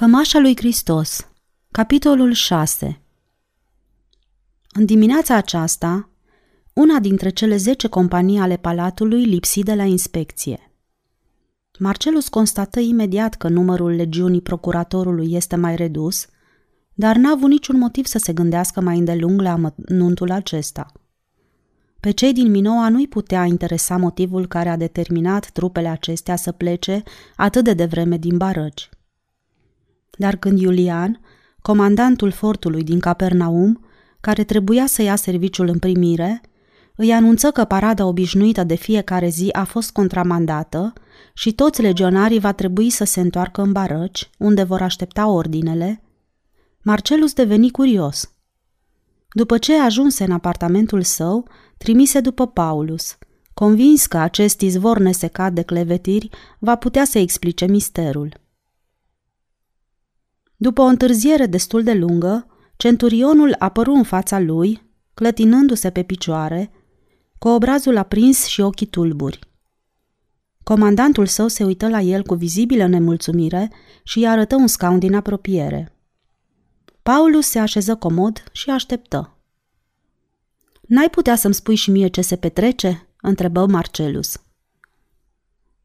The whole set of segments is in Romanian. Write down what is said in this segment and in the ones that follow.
Cămașa lui Hristos Capitolul 6 În dimineața aceasta, una dintre cele zece companii ale palatului lipsi de la inspecție. Marcelus constată imediat că numărul legiunii procuratorului este mai redus, dar n-a avut niciun motiv să se gândească mai îndelung la anuntul acesta. Pe cei din Minoa nu-i putea interesa motivul care a determinat trupele acestea să plece atât de devreme din barăci. Dar când Iulian, comandantul fortului din Capernaum, care trebuia să ia serviciul în primire, îi anunță că parada obișnuită de fiecare zi a fost contramandată și toți legionarii va trebui să se întoarcă în barăci, unde vor aștepta ordinele, Marcelus deveni curios. După ce ajunse în apartamentul său, trimise după Paulus, convins că acest izvor nesecat de clevetiri va putea să explice misterul. După o întârziere destul de lungă, centurionul apăru în fața lui, clătinându-se pe picioare, cu obrazul aprins și ochii tulburi. Comandantul său se uită la el cu vizibilă nemulțumire și îi arătă un scaun din apropiere. Paulus se așeză comod și așteptă. N-ai putea să-mi spui și mie ce se petrece?" întrebă Marcelus.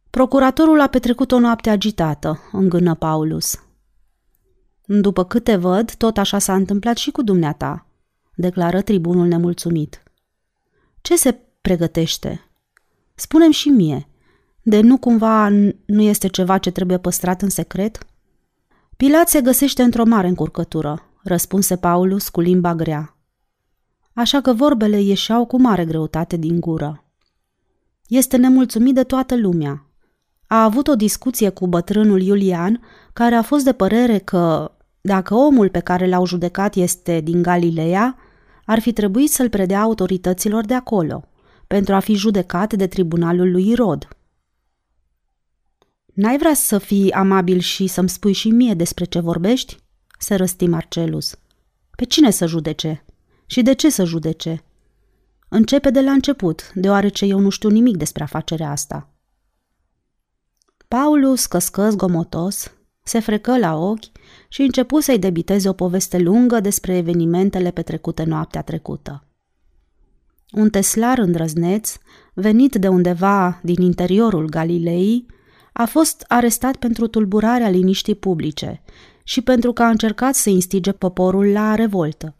Procuratorul a petrecut o noapte agitată, îngână Paulus. După câte văd, tot așa s-a întâmplat și cu dumneata, declară tribunul nemulțumit. Ce se pregătește? Spunem și mie, de nu cumva nu este ceva ce trebuie păstrat în secret? Pilat se găsește într-o mare încurcătură, răspunse Paulus cu limba grea. Așa că vorbele ieșeau cu mare greutate din gură. Este nemulțumit de toată lumea. A avut o discuție cu bătrânul Iulian, care a fost de părere că dacă omul pe care l-au judecat este din Galileea, ar fi trebuit să-l predea autorităților de acolo, pentru a fi judecat de tribunalul lui Irod. N-ai vrea să fii amabil și să-mi spui și mie despre ce vorbești?" se răsti Marcelus. Pe cine să judece? Și de ce să judece? Începe de la început, deoarece eu nu știu nimic despre afacerea asta. Paulus căscă zgomotos, se frecă la ochi și începu să-i debiteze o poveste lungă despre evenimentele petrecute noaptea trecută. Un teslar îndrăzneț, venit de undeva din interiorul Galilei, a fost arestat pentru tulburarea liniștii publice și pentru că a încercat să instige poporul la revoltă.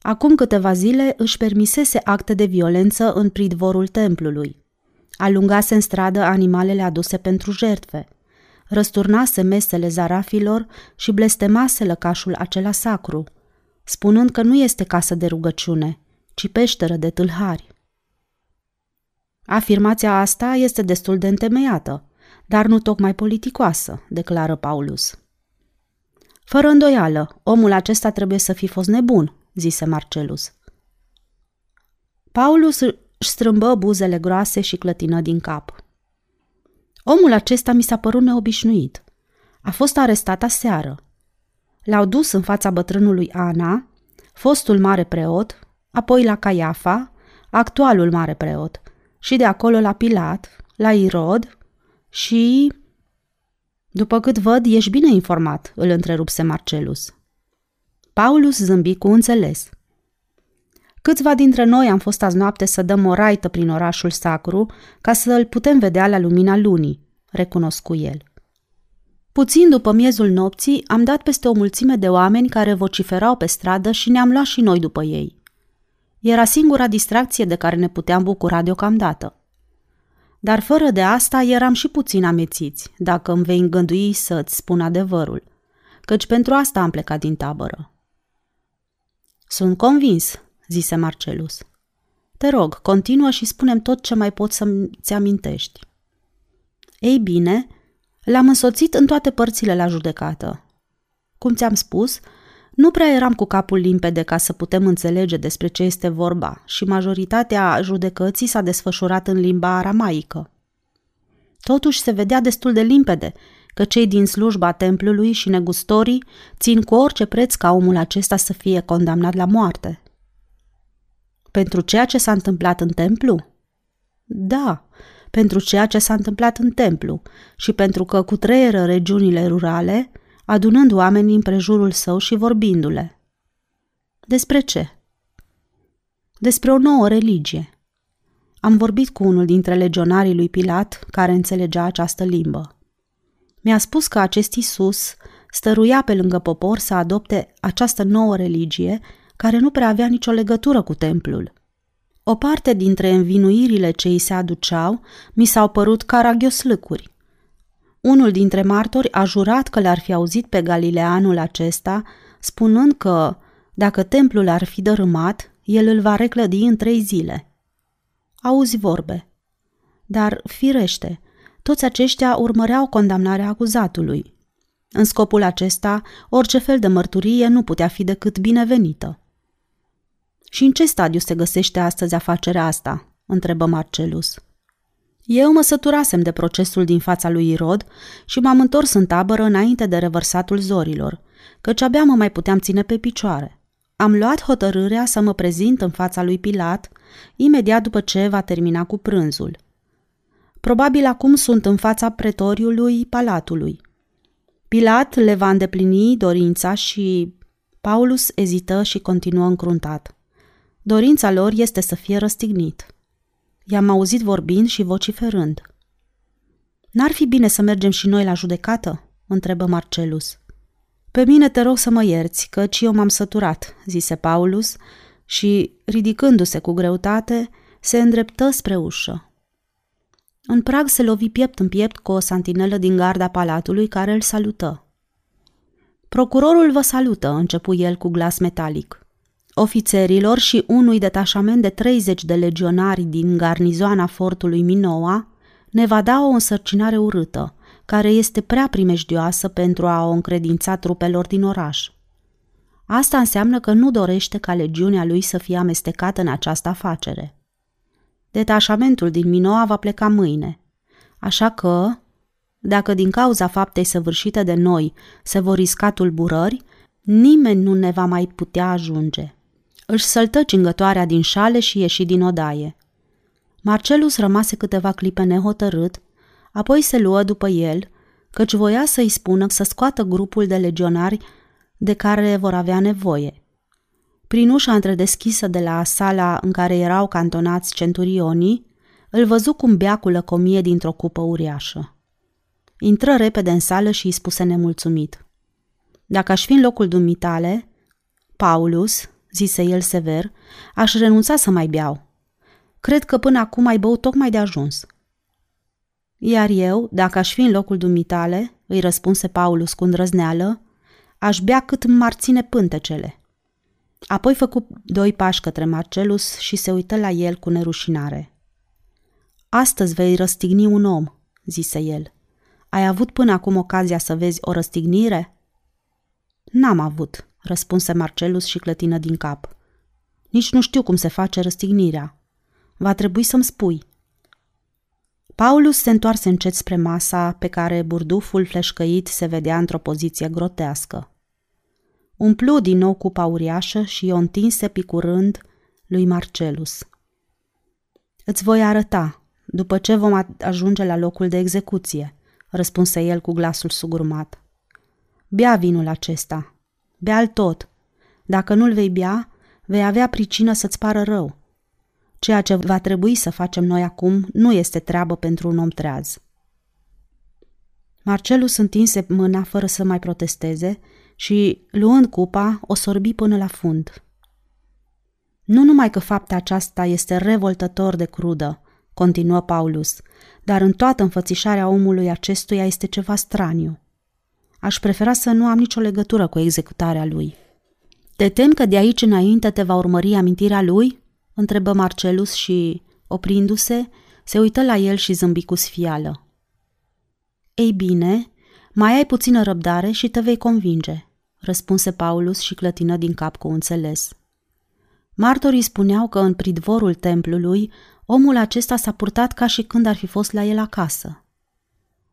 Acum câteva zile își permisese acte de violență în pridvorul templului. Alungase în stradă animalele aduse pentru jertfe – răsturnase mesele zarafilor și blestemase lăcașul acela sacru, spunând că nu este casă de rugăciune, ci peșteră de tâlhari. Afirmația asta este destul de întemeiată, dar nu tocmai politicoasă, declară Paulus. Fără îndoială, omul acesta trebuie să fi fost nebun, zise Marcelus. Paulus își strâmbă buzele groase și clătină din cap. Omul acesta mi s-a părut neobișnuit. A fost arestat aseară. L-au dus în fața bătrânului Ana, fostul mare preot, apoi la Caiafa, actualul mare preot, și de acolo la Pilat, la Irod și... După cât văd, ești bine informat, îl întrerupse Marcelus. Paulus zâmbi cu înțeles. Câțiva dintre noi am fost azi noapte să dăm o raită prin orașul sacru ca să îl putem vedea la lumina lunii, recunoscu el. Puțin după miezul nopții am dat peste o mulțime de oameni care vociferau pe stradă și ne-am luat și noi după ei. Era singura distracție de care ne puteam bucura deocamdată. Dar fără de asta eram și puțin amețiți, dacă îmi vei îngândui să-ți spun adevărul, căci pentru asta am plecat din tabără. Sunt convins, zise Marcelus. Te rog, continuă și spunem tot ce mai poți să-ți amintești. Ei bine, l-am însoțit în toate părțile la judecată. Cum ți-am spus, nu prea eram cu capul limpede ca să putem înțelege despre ce este vorba și majoritatea judecății s-a desfășurat în limba aramaică. Totuși se vedea destul de limpede că cei din slujba templului și negustorii țin cu orice preț ca omul acesta să fie condamnat la moarte. Pentru ceea ce s-a întâmplat în templu? Da, pentru ceea ce s-a întâmplat în templu și pentru că cu treieră regiunile rurale adunând oamenii împrejurul său și vorbindu-le. Despre ce? Despre o nouă religie. Am vorbit cu unul dintre legionarii lui Pilat care înțelegea această limbă. Mi-a spus că acest Isus stăruia pe lângă popor să adopte această nouă religie care nu prea avea nicio legătură cu templul. O parte dintre învinuirile ce îi se aduceau mi s-au părut caragioslâcuri. Unul dintre martori a jurat că le-ar fi auzit pe Galileanul acesta, spunând că, dacă templul ar fi dărâmat, el îl va reclădi în trei zile. Auzi vorbe. Dar, firește, toți aceștia urmăreau condamnarea acuzatului. În scopul acesta, orice fel de mărturie nu putea fi decât binevenită. Și în ce stadiu se găsește astăzi afacerea asta?" întrebă Marcelus. Eu mă săturasem de procesul din fața lui Irod și m-am întors în tabără înainte de revărsatul zorilor, căci abia mă mai puteam ține pe picioare. Am luat hotărârea să mă prezint în fața lui Pilat imediat după ce va termina cu prânzul. Probabil acum sunt în fața pretoriului palatului. Pilat le va îndeplini dorința și Paulus ezită și continuă încruntat. Dorința lor este să fie răstignit. I-am auzit vorbind și vociferând. N-ar fi bine să mergem și noi la judecată?" întrebă Marcelus. Pe mine te rog să mă ierți, căci eu m-am săturat," zise Paulus și, ridicându-se cu greutate, se îndreptă spre ușă. În prag se lovi piept în piept cu o santinelă din garda palatului care îl salută. Procurorul vă salută, începu el cu glas metalic ofițerilor și unui detașament de 30 de legionari din garnizoana fortului Minoa, ne va da o însărcinare urâtă, care este prea primejdioasă pentru a o încredința trupelor din oraș. Asta înseamnă că nu dorește ca legiunea lui să fie amestecată în această afacere. Detașamentul din Minoa va pleca mâine, așa că, dacă din cauza faptei săvârșite de noi se vor risca tulburări, nimeni nu ne va mai putea ajunge își săltă cingătoarea din șale și ieși din odaie. Marcelus rămase câteva clipe nehotărât, apoi se luă după el, căci voia să-i spună să scoată grupul de legionari de care vor avea nevoie. Prin ușa întredeschisă de la sala în care erau cantonați centurionii, îl văzu cum bea cu lăcomie dintr-o cupă uriașă. Intră repede în sală și îi spuse nemulțumit. Dacă aș fi în locul dumitale, Paulus, zise el sever, aș renunța să mai beau. Cred că până acum ai băut tocmai de ajuns. Iar eu, dacă aș fi în locul dumitale, îi răspunse Paulus cu îndrăzneală, aș bea cât m-ar ține pântecele. Apoi făcu doi pași către Marcelus și se uită la el cu nerușinare. Astăzi vei răstigni un om, zise el. Ai avut până acum ocazia să vezi o răstignire? N-am avut, răspunse Marcelus și clătină din cap. Nici nu știu cum se face răstignirea. Va trebui să-mi spui. Paulus se întoarse încet spre masa pe care burduful fleșcăit se vedea într-o poziție grotească. Umplu din nou cupa uriașă și o întinse picurând lui Marcelus. Îți voi arăta, după ce vom ajunge la locul de execuție, răspunse el cu glasul sugurmat. Bea vinul acesta, Bea-l tot. Dacă nu-l vei bea, vei avea pricină să-ți pară rău. Ceea ce va trebui să facem noi acum nu este treabă pentru un om treaz. Marcelus întinse mâna fără să mai protesteze și, luând cupa, o sorbi până la fund. Nu numai că fapta aceasta este revoltător de crudă, continuă Paulus, dar în toată înfățișarea omului acestuia este ceva straniu. Aș prefera să nu am nicio legătură cu executarea lui. Te tem că de aici înainte te va urmări amintirea lui? întrebă Marcelus și, oprindu-se, se uită la el și zâmbi cu sfială. Ei bine, mai ai puțină răbdare și te vei convinge, răspunse Paulus și clătină din cap cu înțeles. Martorii spuneau că în pridvorul templului omul acesta s-a purtat ca și când ar fi fost la el acasă.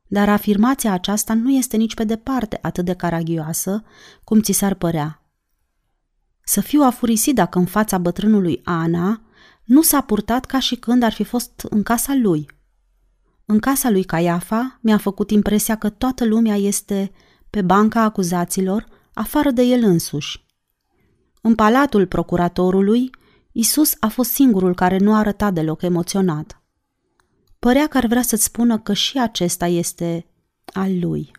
Dar afirmația aceasta nu este nici pe departe atât de caragioasă cum ți s-ar părea. Să fiu afurisit dacă în fața bătrânului Ana nu s-a purtat ca și când ar fi fost în casa lui. În casa lui Caiafa mi-a făcut impresia că toată lumea este pe banca acuzaților, afară de el însuși. În palatul procuratorului, Isus a fost singurul care nu a arătat deloc emoționat. Părea că ar vrea să-ți spună că și acesta este al lui.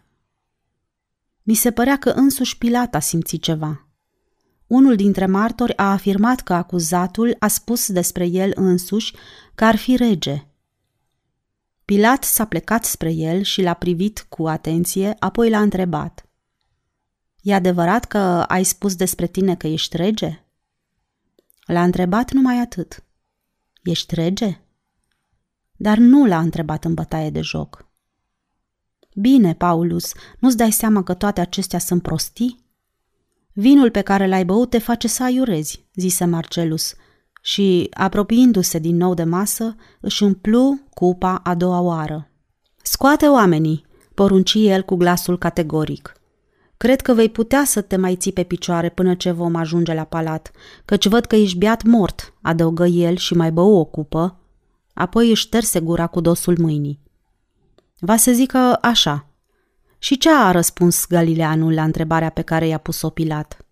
Mi se părea că însuși Pilat a simțit ceva. Unul dintre martori a afirmat că acuzatul a spus despre el însuși că ar fi rege. Pilat s-a plecat spre el și l-a privit cu atenție, apoi l-a întrebat. E adevărat că ai spus despre tine că ești rege? L-a întrebat numai atât. Ești rege? Dar nu l-a întrebat în bătaie de joc. Bine, Paulus, nu-ți dai seama că toate acestea sunt prostii? Vinul pe care l-ai băut te face să aiurezi, zise Marcelus, și, apropiindu-se din nou de masă, își umplu cupa a doua oară. Scoate oamenii, porunci el cu glasul categoric. Cred că vei putea să te mai ții pe picioare până ce vom ajunge la palat, căci văd că ești beat mort, adăugă el și mai bău o cupă, apoi își șterse gura cu dosul mâinii. Va să zică așa. Și ce a răspuns Galileanul la întrebarea pe care i-a pus-o Pilat?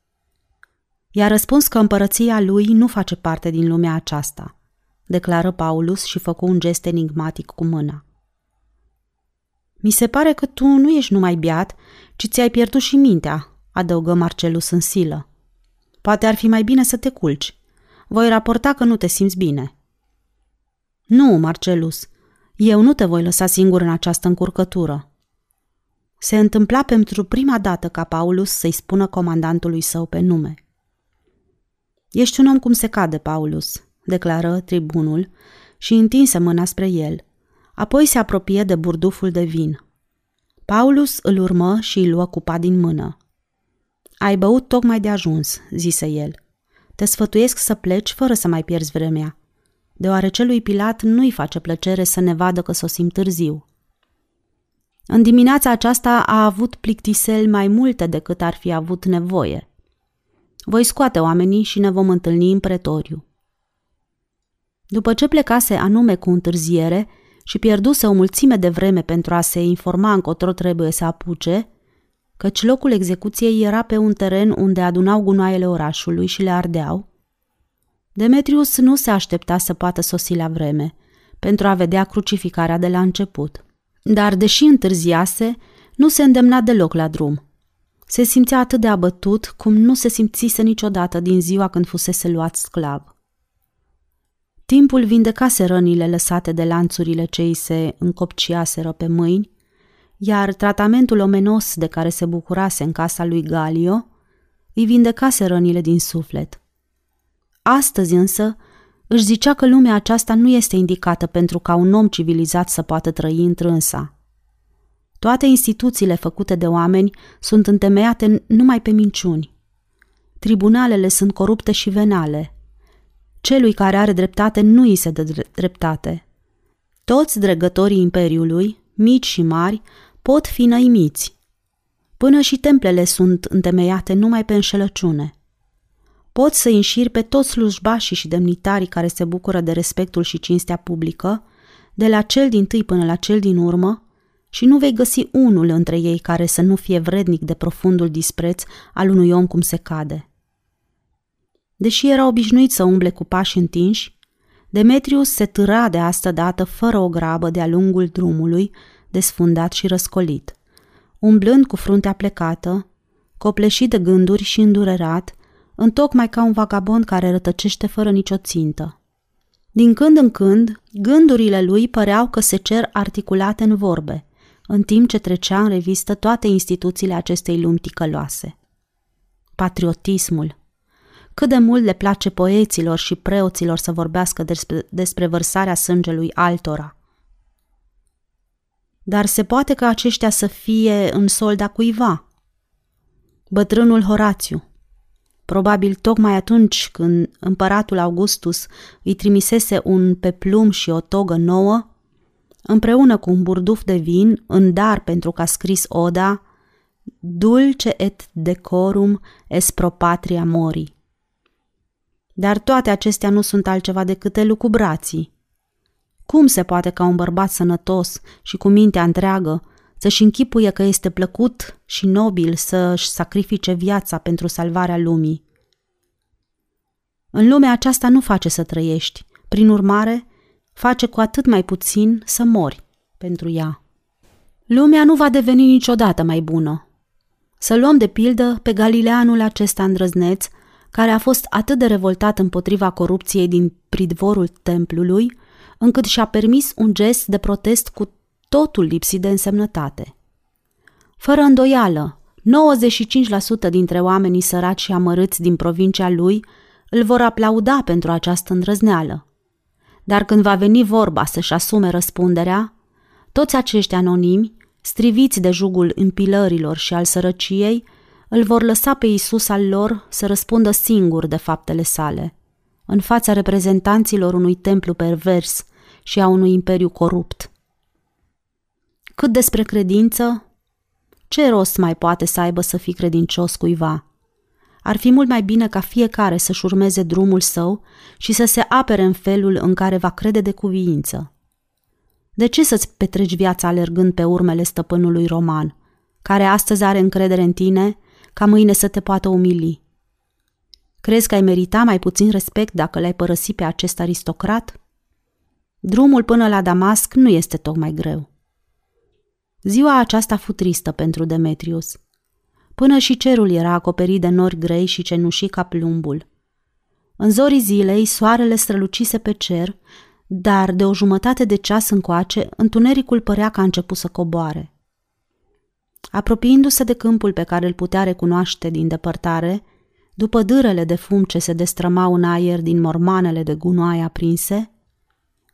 I-a răspuns că împărăția lui nu face parte din lumea aceasta, declară Paulus și făcu un gest enigmatic cu mâna. Mi se pare că tu nu ești numai biat, ci ți-ai pierdut și mintea, adăugă Marcelus în silă. Poate ar fi mai bine să te culci. Voi raporta că nu te simți bine. Nu, Marcelus, eu nu te voi lăsa singur în această încurcătură. Se întâmpla pentru prima dată ca Paulus să-i spună comandantului său pe nume. Ești un om cum se cade, Paulus, declară tribunul și întinse mâna spre el. Apoi se apropie de burduful de vin. Paulus îl urmă și îi luă cupa din mână. Ai băut tocmai de ajuns, zise el. Te sfătuiesc să pleci fără să mai pierzi vremea deoarece lui Pilat nu-i face plăcere să ne vadă că sosim târziu. În dimineața aceasta a avut plictisel mai multe decât ar fi avut nevoie. Voi scoate oamenii și ne vom întâlni în pretoriu. După ce plecase anume cu întârziere și pierduse o mulțime de vreme pentru a se informa încotro trebuie să apuce, căci locul execuției era pe un teren unde adunau gunoaiele orașului și le ardeau, Demetrius nu se aștepta să poată sosi la vreme, pentru a vedea crucificarea de la început. Dar, deși întârziase, nu se îndemna deloc la drum. Se simțea atât de abătut cum nu se simțise niciodată din ziua când fusese luat sclav. Timpul vindecase rănile lăsate de lanțurile ce îi se încopciaseră pe mâini, iar tratamentul omenos de care se bucurase în casa lui Galio îi vindecase rănile din suflet – Astăzi însă își zicea că lumea aceasta nu este indicată pentru ca un om civilizat să poată trăi întrânsa. Toate instituțiile făcute de oameni sunt întemeiate numai pe minciuni. Tribunalele sunt corupte și venale. Celui care are dreptate nu îi se dă dreptate. Toți dregătorii imperiului, mici și mari, pot fi năimiți. Până și templele sunt întemeiate numai pe înșelăciune. Poți să înșiri pe toți slujbașii și demnitarii care se bucură de respectul și cinstea publică, de la cel din tâi până la cel din urmă, și nu vei găsi unul între ei care să nu fie vrednic de profundul dispreț al unui om cum se cade. Deși era obișnuit să umble cu pași întinși, Demetrius se târa de asta dată fără o grabă de-a lungul drumului, desfundat și răscolit. Umblând cu fruntea plecată, copleșit de gânduri și îndurerat, întocmai ca un vagabond care rătăcește fără nicio țintă. Din când în când, gândurile lui păreau că se cer articulate în vorbe, în timp ce trecea în revistă toate instituțiile acestei lumi ticăloase. Patriotismul. Cât de mult le place poeților și preoților să vorbească despre, despre vărsarea sângelui altora. Dar se poate ca aceștia să fie în solda cuiva. Bătrânul Horațiu, probabil tocmai atunci când împăratul Augustus îi trimisese un peplum și o togă nouă, împreună cu un burduf de vin, în dar pentru că a scris oda Dulce et decorum es pro patria mori. Dar toate acestea nu sunt altceva decât elucubrații. Cum se poate ca un bărbat sănătos și cu mintea întreagă să-și închipuie că este plăcut și nobil să-și sacrifice viața pentru salvarea lumii. În lumea aceasta nu face să trăiești, prin urmare, face cu atât mai puțin să mori pentru ea. Lumea nu va deveni niciodată mai bună. Să luăm de pildă pe Galileanul acesta îndrăzneț, care a fost atât de revoltat împotriva corupției din pridvorul templului, încât și-a permis un gest de protest cu totul lipsit de însemnătate. Fără îndoială, 95% dintre oamenii săraci și amărâți din provincia lui îl vor aplauda pentru această îndrăzneală. Dar când va veni vorba să-și asume răspunderea, toți acești anonimi, striviți de jugul împilărilor și al sărăciei, îl vor lăsa pe Isus al lor să răspundă singur de faptele sale, în fața reprezentanților unui templu pervers și a unui imperiu corupt. Cât despre credință, ce rost mai poate să aibă să fii credincios cuiva? Ar fi mult mai bine ca fiecare să-și urmeze drumul său și să se apere în felul în care va crede de cuviință. De ce să-ți petreci viața alergând pe urmele stăpânului roman, care astăzi are încredere în tine, ca mâine să te poată umili? Crezi că ai merita mai puțin respect dacă l-ai părăsi pe acest aristocrat? Drumul până la Damasc nu este tocmai greu. Ziua aceasta fu tristă pentru Demetrius. Până și cerul era acoperit de nori grei și cenușii ca plumbul. În zorii zilei, soarele strălucise pe cer, dar de o jumătate de ceas încoace, întunericul părea că a început să coboare. Apropiindu-se de câmpul pe care îl putea recunoaște din depărtare, după dârele de fum ce se destrămau în aer din mormanele de gunoaie aprinse,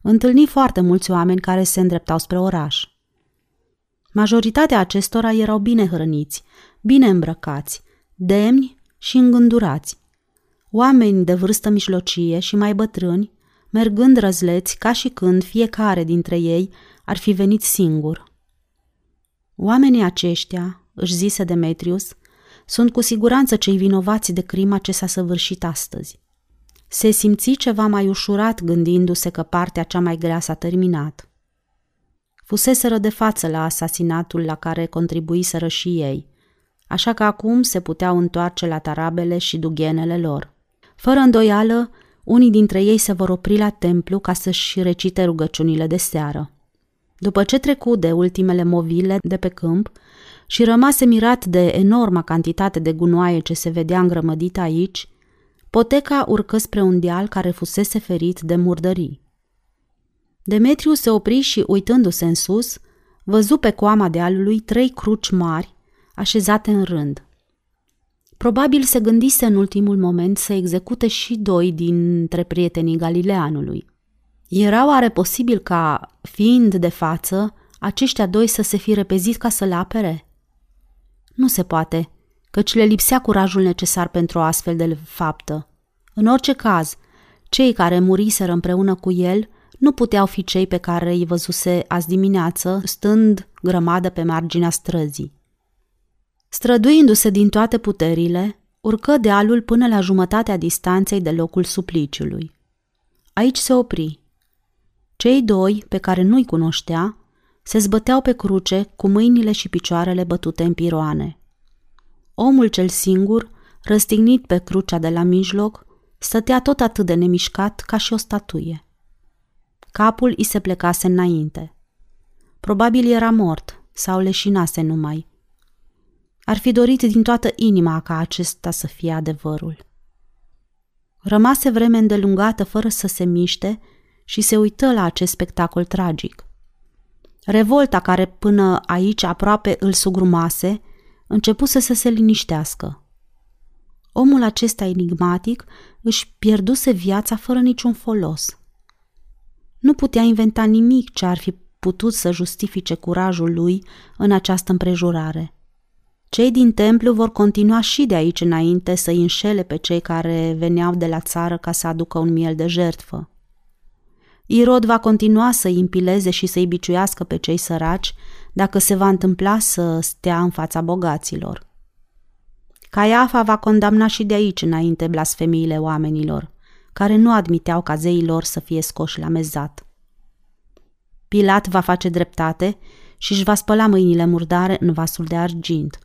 întâlni foarte mulți oameni care se îndreptau spre oraș. Majoritatea acestora erau bine hrăniți, bine îmbrăcați, demni și îngândurați. Oameni de vârstă mijlocie și mai bătrâni, mergând răzleți ca și când fiecare dintre ei ar fi venit singur. Oamenii aceștia, își zise Demetrius, sunt cu siguranță cei vinovați de crima ce s-a săvârșit astăzi. Se simți ceva mai ușurat gândindu-se că partea cea mai grea s-a terminat. Fuseseră de față la asasinatul la care contribuiseră și ei, așa că acum se puteau întoarce la tarabele și dughenele lor. Fără îndoială, unii dintre ei se vor opri la templu ca să-și recite rugăciunile de seară. După ce trecu de ultimele movile de pe câmp și rămase mirat de enorma cantitate de gunoaie ce se vedea îngrămădită aici, poteca urcă spre un deal care fusese ferit de murdării. Demetriu se opri și, uitându-se în sus, văzu pe coama dealului trei cruci mari, așezate în rând. Probabil se gândise în ultimul moment să execute și doi dintre prietenii Galileanului. Era oare posibil ca, fiind de față, aceștia doi să se fi repezit ca să-l apere? Nu se poate, căci le lipsea curajul necesar pentru o astfel de faptă. În orice caz, cei care muriseră împreună cu el nu puteau fi cei pe care îi văzuse azi dimineață, stând grămadă pe marginea străzii. Străduindu-se din toate puterile, urcă dealul până la jumătatea distanței de locul supliciului. Aici se opri. Cei doi, pe care nu-i cunoștea, se zbăteau pe cruce cu mâinile și picioarele bătute în piroane. Omul cel singur, răstignit pe crucea de la mijloc, stătea tot atât de nemișcat ca și o statuie. Capul îi se plecase înainte. Probabil era mort sau leșinase numai. Ar fi dorit din toată inima ca acesta să fie adevărul. Rămase vreme îndelungată fără să se miște și se uită la acest spectacol tragic. Revolta care până aici aproape îl sugrumase, începuse să se liniștească. Omul acesta enigmatic își pierduse viața fără niciun folos – nu putea inventa nimic ce ar fi putut să justifice curajul lui în această împrejurare. Cei din templu vor continua și de aici înainte să înșele pe cei care veneau de la țară ca să aducă un miel de jertfă. Irod va continua să-i împileze și să-i biciuiască pe cei săraci dacă se va întâmpla să stea în fața bogaților. Caiafa va condamna și de aici înainte blasfemiile oamenilor care nu admiteau ca zeii lor să fie scoși la mezat. Pilat va face dreptate și își va spăla mâinile murdare în vasul de argint.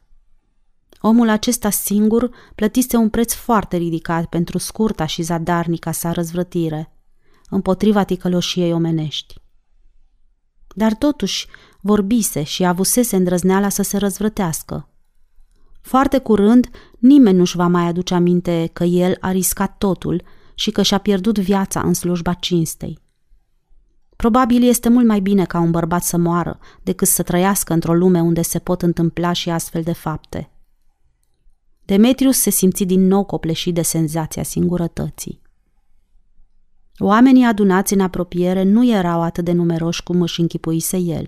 Omul acesta singur plătise un preț foarte ridicat pentru scurta și zadarnica sa răzvrătire, împotriva ticăloșiei omenești. Dar totuși vorbise și avusese îndrăzneala să se răzvrătească. Foarte curând, nimeni nu-și va mai aduce aminte că el a riscat totul și că și-a pierdut viața în slujba cinstei. Probabil este mult mai bine ca un bărbat să moară decât să trăiască într-o lume unde se pot întâmpla și astfel de fapte. Demetrius se simți din nou copleșit de senzația singurătății. Oamenii adunați în apropiere nu erau atât de numeroși cum își închipuise el.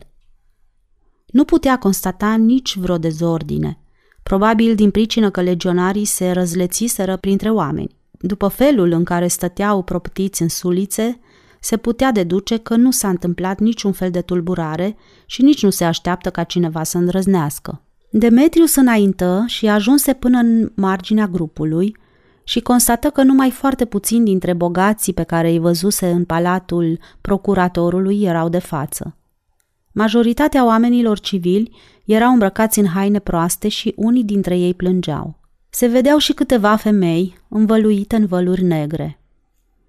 Nu putea constata nici vreo dezordine, probabil din pricină că legionarii se răzlețiseră printre oameni. După felul în care stăteau proptiți în sulițe, se putea deduce că nu s-a întâmplat niciun fel de tulburare și nici nu se așteaptă ca cineva să îndrăznească. Demetrius înaintă și ajunse până în marginea grupului și constată că numai foarte puțini dintre bogații pe care îi văzuse în palatul procuratorului erau de față. Majoritatea oamenilor civili erau îmbrăcați în haine proaste și unii dintre ei plângeau. Se vedeau și câteva femei învăluite în văluri negre.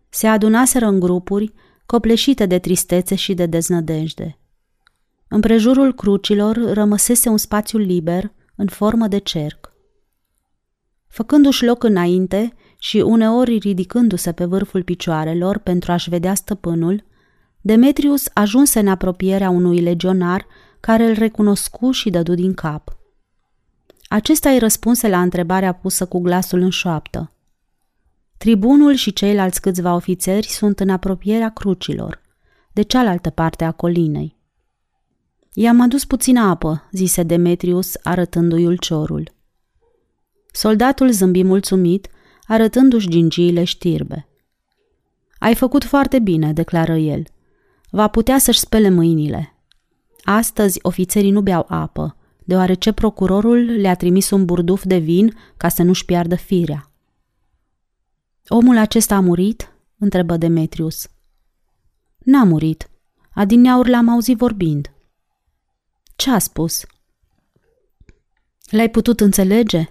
Se adunaseră în grupuri, copleșite de tristețe și de deznădejde. În prejurul crucilor rămăsese un spațiu liber, în formă de cerc. Făcându-și loc înainte și uneori ridicându-se pe vârful picioarelor pentru a-și vedea stăpânul, Demetrius ajunse în apropierea unui legionar care îl recunoscu și dădu din cap. Acesta îi răspunse la întrebarea pusă cu glasul în șoaptă. Tribunul și ceilalți câțiva ofițeri sunt în apropierea crucilor, de cealaltă parte a colinei. I-am adus puțină apă, zise Demetrius, arătându-i ulciorul. Soldatul zâmbi mulțumit, arătându-și gingiile știrbe. Ai făcut foarte bine, declară el. Va putea să-și spele mâinile. Astăzi ofițerii nu beau apă, deoarece procurorul le-a trimis un burduf de vin ca să nu-și piardă firea. Omul acesta a murit? întrebă Demetrius. N-a murit. Adineaur l-am auzit vorbind. Ce a spus? L-ai putut înțelege?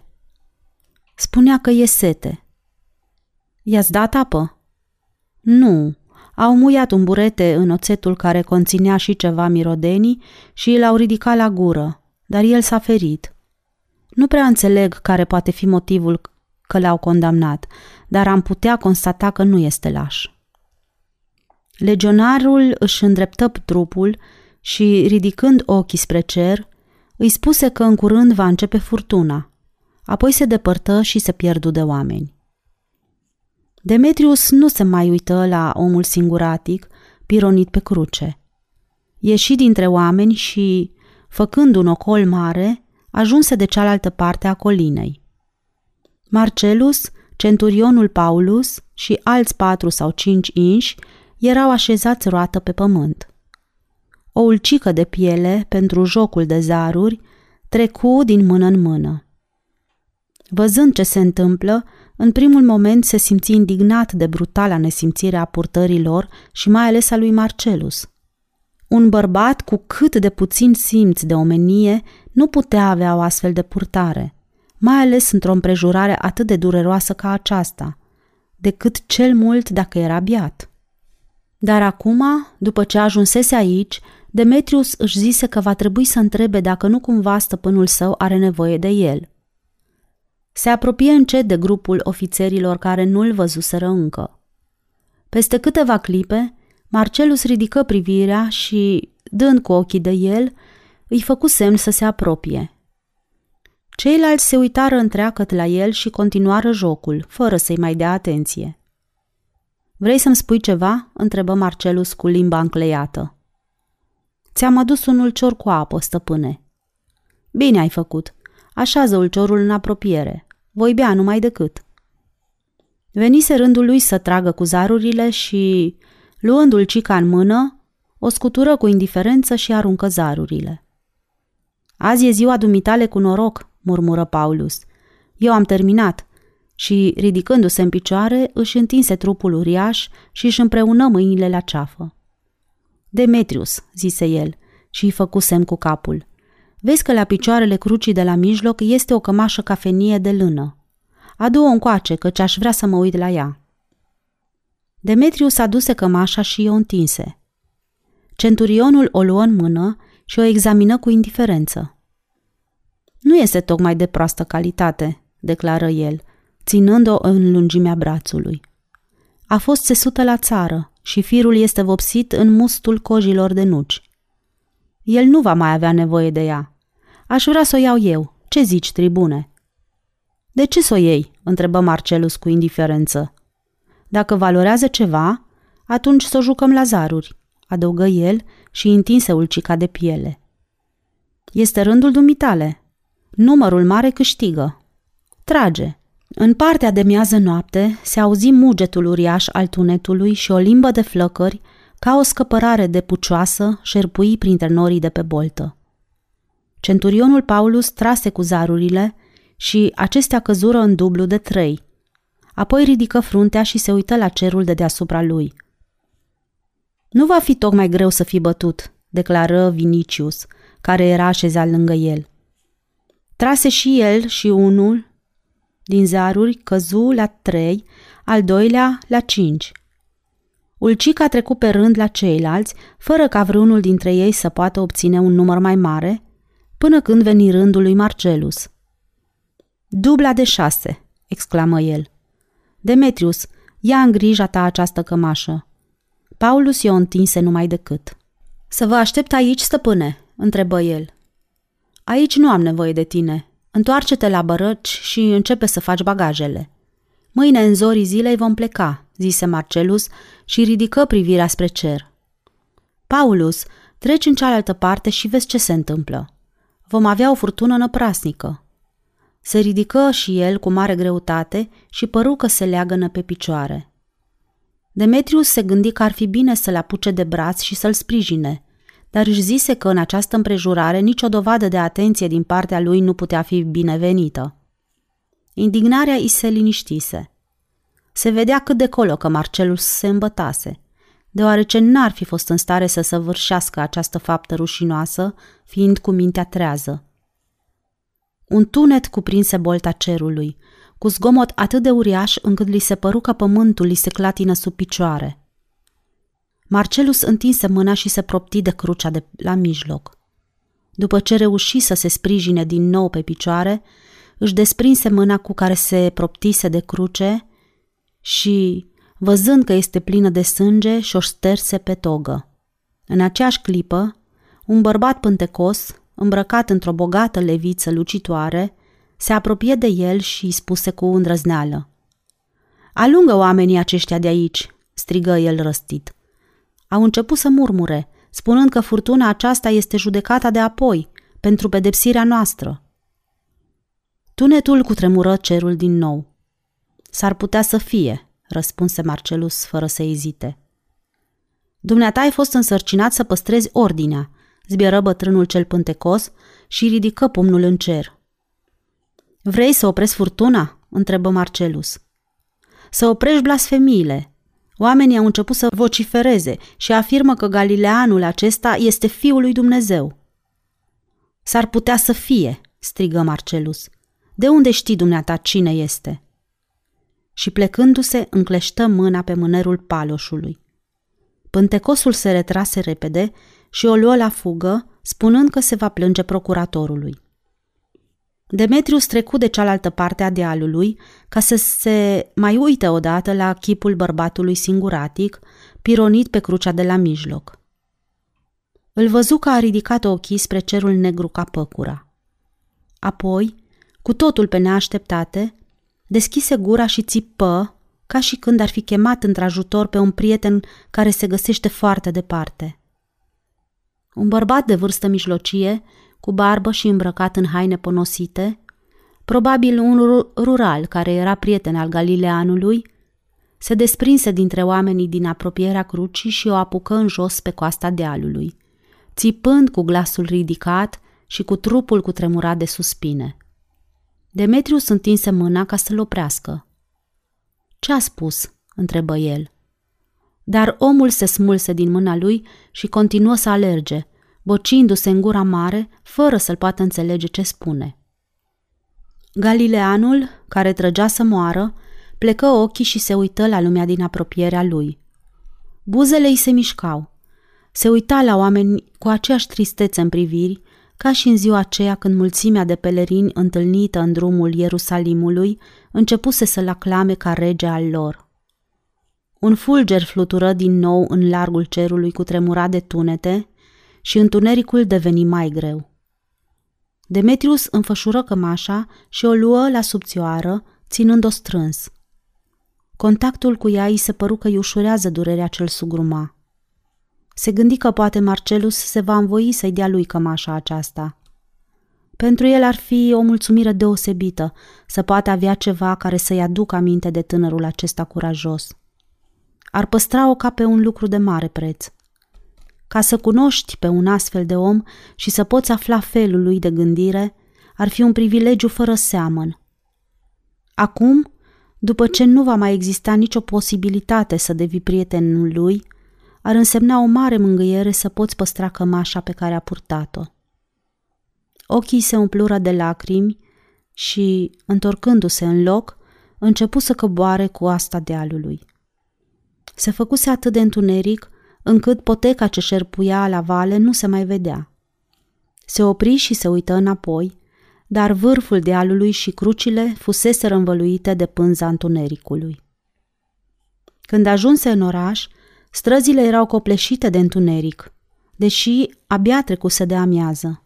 Spunea că e sete. I-ați dat apă? Nu. Au muiat un burete în oțetul care conținea și ceva mirodenii și l-au ridicat la gură, dar el s-a ferit. Nu prea înțeleg care poate fi motivul că l-au condamnat, dar am putea constata că nu este laș. Legionarul își îndreptă trupul și, ridicând ochii spre cer, îi spuse că în curând va începe furtuna. Apoi se depărtă și se pierdu de oameni. Demetrius nu se mai uită la omul singuratic, pironit pe cruce. Ieși dintre oameni și, făcând un ocol mare, ajunse de cealaltă parte a colinei. Marcelus, centurionul Paulus și alți patru sau cinci inși erau așezați roată pe pământ o ulcică de piele pentru jocul de zaruri, trecu din mână în mână. Văzând ce se întâmplă, în primul moment se simți indignat de brutala nesimțire a purtărilor și mai ales a lui Marcelus. Un bărbat cu cât de puțin simț de omenie nu putea avea o astfel de purtare, mai ales într-o împrejurare atât de dureroasă ca aceasta, decât cel mult dacă era biat. Dar acum, după ce ajunsese aici, Demetrius își zise că va trebui să întrebe dacă nu cumva stăpânul său are nevoie de el. Se apropie încet de grupul ofițerilor care nu-l văzuseră încă. Peste câteva clipe, Marcelus ridică privirea și, dând cu ochii de el, îi făcu semn să se apropie. Ceilalți se uitară întreagăt la el și continuară jocul, fără să-i mai dea atenție. Vrei să-mi spui ceva?" întrebă Marcelus cu limba încleiată. Ți-am adus un ulcior cu apă, stăpâne. Bine ai făcut. Așează ulciorul în apropiere. Voi bea numai decât. Venise rândul lui să tragă cu zarurile și, luând ulcica în mână, o scutură cu indiferență și aruncă zarurile. Azi e ziua dumitale cu noroc, murmură Paulus. Eu am terminat. Și, ridicându-se în picioare, își întinse trupul uriaș și își împreună mâinile la ceafă. Demetrius, zise el, și îi făcu semn cu capul. Vezi că la picioarele crucii de la mijloc este o cămașă cafenie de lână. Adu-o încoace, căci aș vrea să mă uit la ea. Demetriu s-a duse cămașa și o întinse. Centurionul o luă în mână și o examină cu indiferență. Nu este tocmai de proastă calitate, declară el, ținând-o în lungimea brațului. A fost țesută la țară și firul este vopsit în mustul cojilor de nuci. El nu va mai avea nevoie de ea. Aș vrea să o iau eu. Ce zici, tribune? De ce să o iei? întrebă Marcelus cu indiferență. Dacă valorează ceva, atunci să o jucăm la zaruri, adăugă el și întinse ulcica de piele. Este rândul dumitale. Numărul mare câștigă. Trage. În partea de miază noapte se auzi mugetul uriaș al tunetului și o limbă de flăcări, ca o scăpărare de pucioasă, șerpui printre norii de pe boltă. Centurionul Paulus trase cu zarurile și acestea căzură în dublu de trei. Apoi ridică fruntea și se uită la cerul de deasupra lui. Nu va fi tocmai greu să fii bătut, declară Vinicius, care era așezat lângă el. Trase și el și unul din zaruri căzu la trei, al doilea la cinci. Ulcica a trecut pe rând la ceilalți, fără ca vreunul dintre ei să poată obține un număr mai mare, până când veni rândul lui Marcelus. Dubla de șase, exclamă el. Demetrius, ia în grija ta această cămașă. Paulus i-o întinse numai decât. Să vă aștept aici, stăpâne, întrebă el. Aici nu am nevoie de tine. Întoarce-te la bărăci și începe să faci bagajele. Mâine în zorii zilei vom pleca, zise Marcelus și ridică privirea spre cer. Paulus, treci în cealaltă parte și vezi ce se întâmplă. Vom avea o furtună năprasnică. Se ridică și el cu mare greutate și păru că se leagănă pe picioare. Demetrius se gândi că ar fi bine să-l apuce de braț și să-l sprijine, dar își zise că în această împrejurare nicio dovadă de atenție din partea lui nu putea fi binevenită. Indignarea îi se liniștise. Se vedea cât de colo că Marcelus se îmbătase, deoarece n-ar fi fost în stare să săvârșească această faptă rușinoasă, fiind cu mintea trează. Un tunet cuprinse bolta cerului, cu zgomot atât de uriaș încât li se păru că pământul li se clatină sub picioare. Marcelus întinse mâna și se propti de crucea de la mijloc. După ce reuși să se sprijine din nou pe picioare, își desprinse mâna cu care se proptise de cruce și, văzând că este plină de sânge, și-o șterse pe togă. În aceeași clipă, un bărbat pântecos, îmbrăcat într-o bogată leviță lucitoare, se apropie de el și îi spuse cu îndrăzneală. Alungă oamenii aceștia de aici!" strigă el răstit. Au început să murmure, spunând că furtuna aceasta este judecata de apoi, pentru pedepsirea noastră. Tunetul cutremură cerul din nou. S-ar putea să fie, răspunse Marcelus fără să ezite. Dumneata ai fost însărcinat să păstrezi ordinea, zbieră bătrânul cel pântecos și ridică pumnul în cer. Vrei să oprezi furtuna? întrebă Marcelus. Să oprești blasfemiile. Oamenii au început să vocifereze și afirmă că Galileanul acesta este Fiul lui Dumnezeu. S-ar putea să fie, strigă Marcelus. De unde știi dumneata cine este? Și plecându-se, încleștă mâna pe mânerul paloșului. Pântecosul se retrase repede și o luă la fugă, spunând că se va plânge procuratorului. Demetrius trecu de cealaltă parte a dealului ca să se mai uite odată la chipul bărbatului singuratic, pironit pe crucea de la mijloc. Îl văzu că a ridicat ochii spre cerul negru ca păcura. Apoi, cu totul pe neașteptate, deschise gura și țipă ca și când ar fi chemat într-ajutor pe un prieten care se găsește foarte departe. Un bărbat de vârstă mijlocie, cu barbă și îmbrăcat în haine ponosite, probabil un rural care era prieten al Galileanului, se desprinse dintre oamenii din apropierea crucii și o apucă în jos pe coasta dealului, țipând cu glasul ridicat și cu trupul cutremurat de suspine. Demetrius întinse mâna ca să-l oprească. Ce a spus?" întrebă el. Dar omul se smulse din mâna lui și continuă să alerge, bocindu-se în gura mare, fără să-l poată înțelege ce spune. Galileanul, care trăgea să moară, plecă ochii și se uită la lumea din apropierea lui. Buzele îi se mișcau. Se uita la oameni cu aceeași tristețe în priviri, ca și în ziua aceea când mulțimea de pelerini întâlnită în drumul Ierusalimului începuse să-l aclame ca rege al lor. Un fulger flutură din nou în largul cerului cu tremura de tunete și întunericul deveni mai greu. Demetrius înfășură cămașa și o luă la subțioară, ținând-o strâns. Contactul cu ea îi se păru că îi ușurează durerea cel sugruma. Se gândi că poate Marcelus se va învoi să-i dea lui cămașa aceasta. Pentru el ar fi o mulțumire deosebită să poată avea ceva care să-i aducă aminte de tânărul acesta curajos. Ar păstra-o ca pe un lucru de mare preț. Ca să cunoști pe un astfel de om și să poți afla felul lui de gândire, ar fi un privilegiu fără seamăn. Acum, după ce nu va mai exista nicio posibilitate să devii prietenul lui, ar însemna o mare mângâiere să poți păstra cămașa pe care a purtat-o. Ochii se umplură de lacrimi și, întorcându-se în loc, începu să căboare cu asta dealului. Se făcuse atât de întuneric încât poteca ce șerpuia la vale nu se mai vedea. Se opri și se uită înapoi, dar vârful dealului și crucile fusese învăluite de pânza întunericului. Când ajunse în oraș, străzile erau copleșite de întuneric, deși abia trecuse de amiază.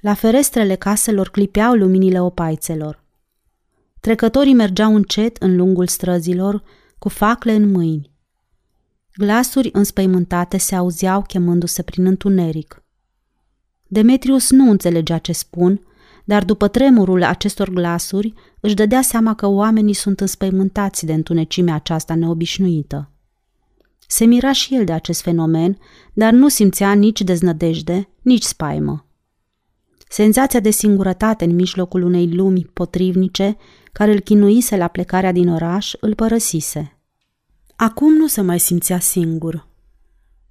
La ferestrele caselor clipeau luminile opaițelor. Trecătorii mergeau încet în lungul străzilor, cu facle în mâini. Glasuri înspăimântate se auzeau chemându-se prin întuneric. Demetrius nu înțelegea ce spun, dar după tremurul acestor glasuri își dădea seama că oamenii sunt înspăimântați de întunecimea aceasta neobișnuită. Se mira și el de acest fenomen, dar nu simțea nici deznădejde, nici spaimă. Senzația de singurătate în mijlocul unei lumi potrivnice, care îl chinuise la plecarea din oraș, îl părăsise. Acum nu se mai simțea singur.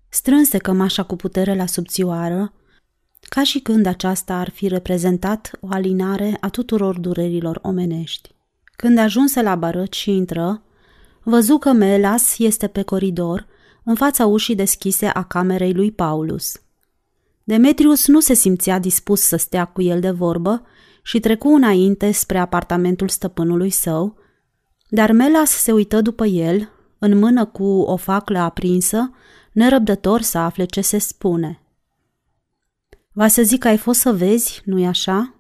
Strânse cămașa cu putere la subțioară, ca și când aceasta ar fi reprezentat o alinare a tuturor durerilor omenești. Când ajunse la barăci și intră, văzu că Melas este pe coridor, în fața ușii deschise a camerei lui Paulus. Demetrius nu se simțea dispus să stea cu el de vorbă și trecu înainte spre apartamentul stăpânului său, dar Melas se uită după el, în mână cu o faclă aprinsă, nerăbdător să afle ce se spune. Va să zic că ai fost să vezi, nu-i așa?"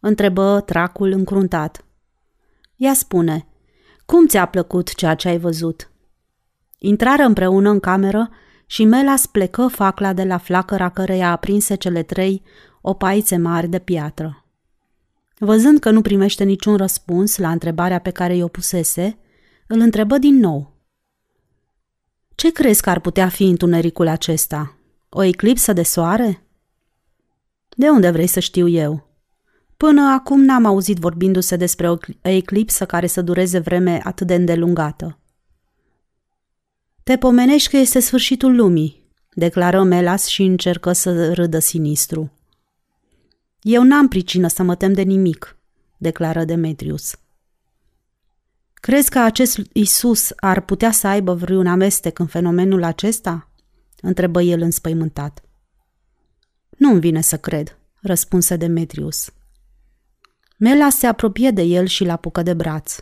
întrebă tracul încruntat. Ea spune, cum ți-a plăcut ceea ce ai văzut?" Intrară împreună în cameră și Melas plecă facla de la flacăra căreia aprinse cele trei opaițe mari de piatră. Văzând că nu primește niciun răspuns la întrebarea pe care i-o pusese, îl întrebă din nou. Ce crezi că ar putea fi întunericul acesta? O eclipsă de soare? De unde vrei să știu eu? Până acum n-am auzit vorbindu-se despre o eclipsă care să dureze vreme atât de îndelungată. Te pomenești că este sfârșitul lumii, declară Melas și încercă să râdă sinistru. Eu n-am pricină să mă tem de nimic, declară Demetrius. Crezi că acest Isus ar putea să aibă vreun amestec în fenomenul acesta? întrebă el înspăimântat. Nu-mi vine să cred, răspunse Demetrius. Mela se apropie de el și l-apucă de braț.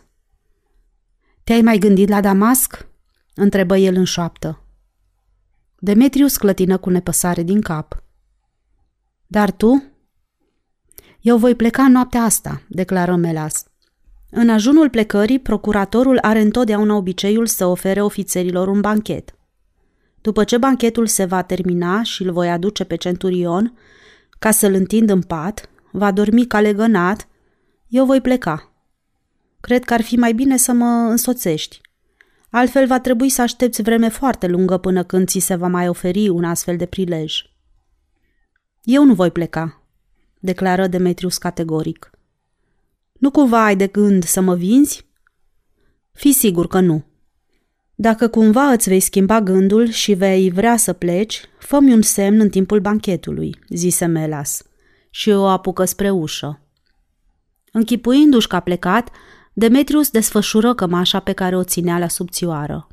Te-ai mai gândit la Damasc? întrebă el în șoaptă. Demetrius clătină cu nepăsare din cap. Dar tu? Eu voi pleca noaptea asta, declară Melas. În ajunul plecării, procuratorul are întotdeauna obiceiul să ofere ofițerilor un banchet. După ce banchetul se va termina și îl voi aduce pe centurion, ca să-l întind în pat, va dormi ca legănat, eu voi pleca. Cred că ar fi mai bine să mă însoțești. Altfel va trebui să aștepți vreme foarte lungă până când ți se va mai oferi un astfel de prilej. Eu nu voi pleca, declară Demetrius categoric. Nu cumva ai de gând să mă vinzi? Fii sigur că nu. Dacă cumva îți vei schimba gândul și vei vrea să pleci, fă un semn în timpul banchetului, zise Melas, și o apucă spre ușă. Închipuindu-și că a plecat, Demetrius desfășură cămașa pe care o ținea la subțioară.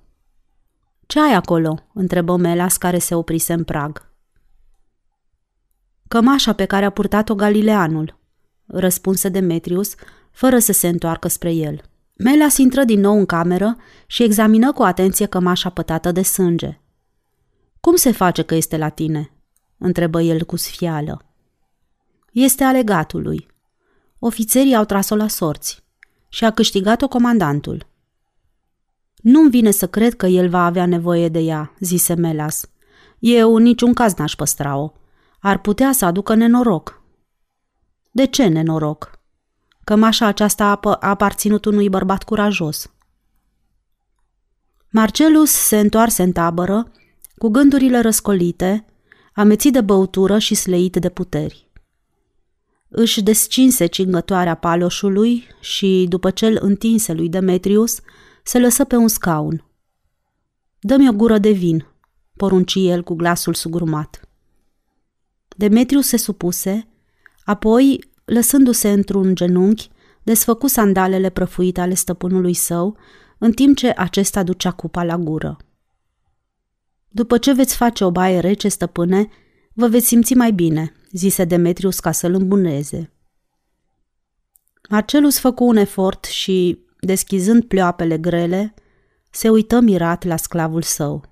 Ce ai acolo?" întrebă Melas care se oprise în prag. Cămașa pe care a purtat-o Galileanul, răspunse Demetrius, fără să se întoarcă spre el. Melas intră din nou în cameră și examină cu atenție cămașa pătată de sânge. Cum se face că este la tine?" întrebă el cu sfială. Este alegatului. Ofițerii au tras-o la sorți și a câștigat-o comandantul. Nu-mi vine să cred că el va avea nevoie de ea, zise Melas. Eu în niciun caz n-aș păstra-o. Ar putea să aducă nenoroc. De ce nenoroc? Cămașa aceasta a aparținut unui bărbat curajos. Marcelus se întoarse în tabără, cu gândurile răscolite, amețit de băutură și sleit de puteri. Își descinse cingătoarea paloșului și, după cel întinse lui Demetrius, se lăsă pe un scaun. Dă-mi o gură de vin, porunci el cu glasul sugrumat. Demetrius se supuse, apoi, lăsându-se într-un genunchi, desfăcu sandalele prăfuite ale stăpânului său, în timp ce acesta ducea cupa la gură. După ce veți face o baie rece, stăpâne, vă veți simți mai bine, zise Demetrius ca să-l îmbuneze. Marcelus făcu un efort și, deschizând pleoapele grele, se uită mirat la sclavul său.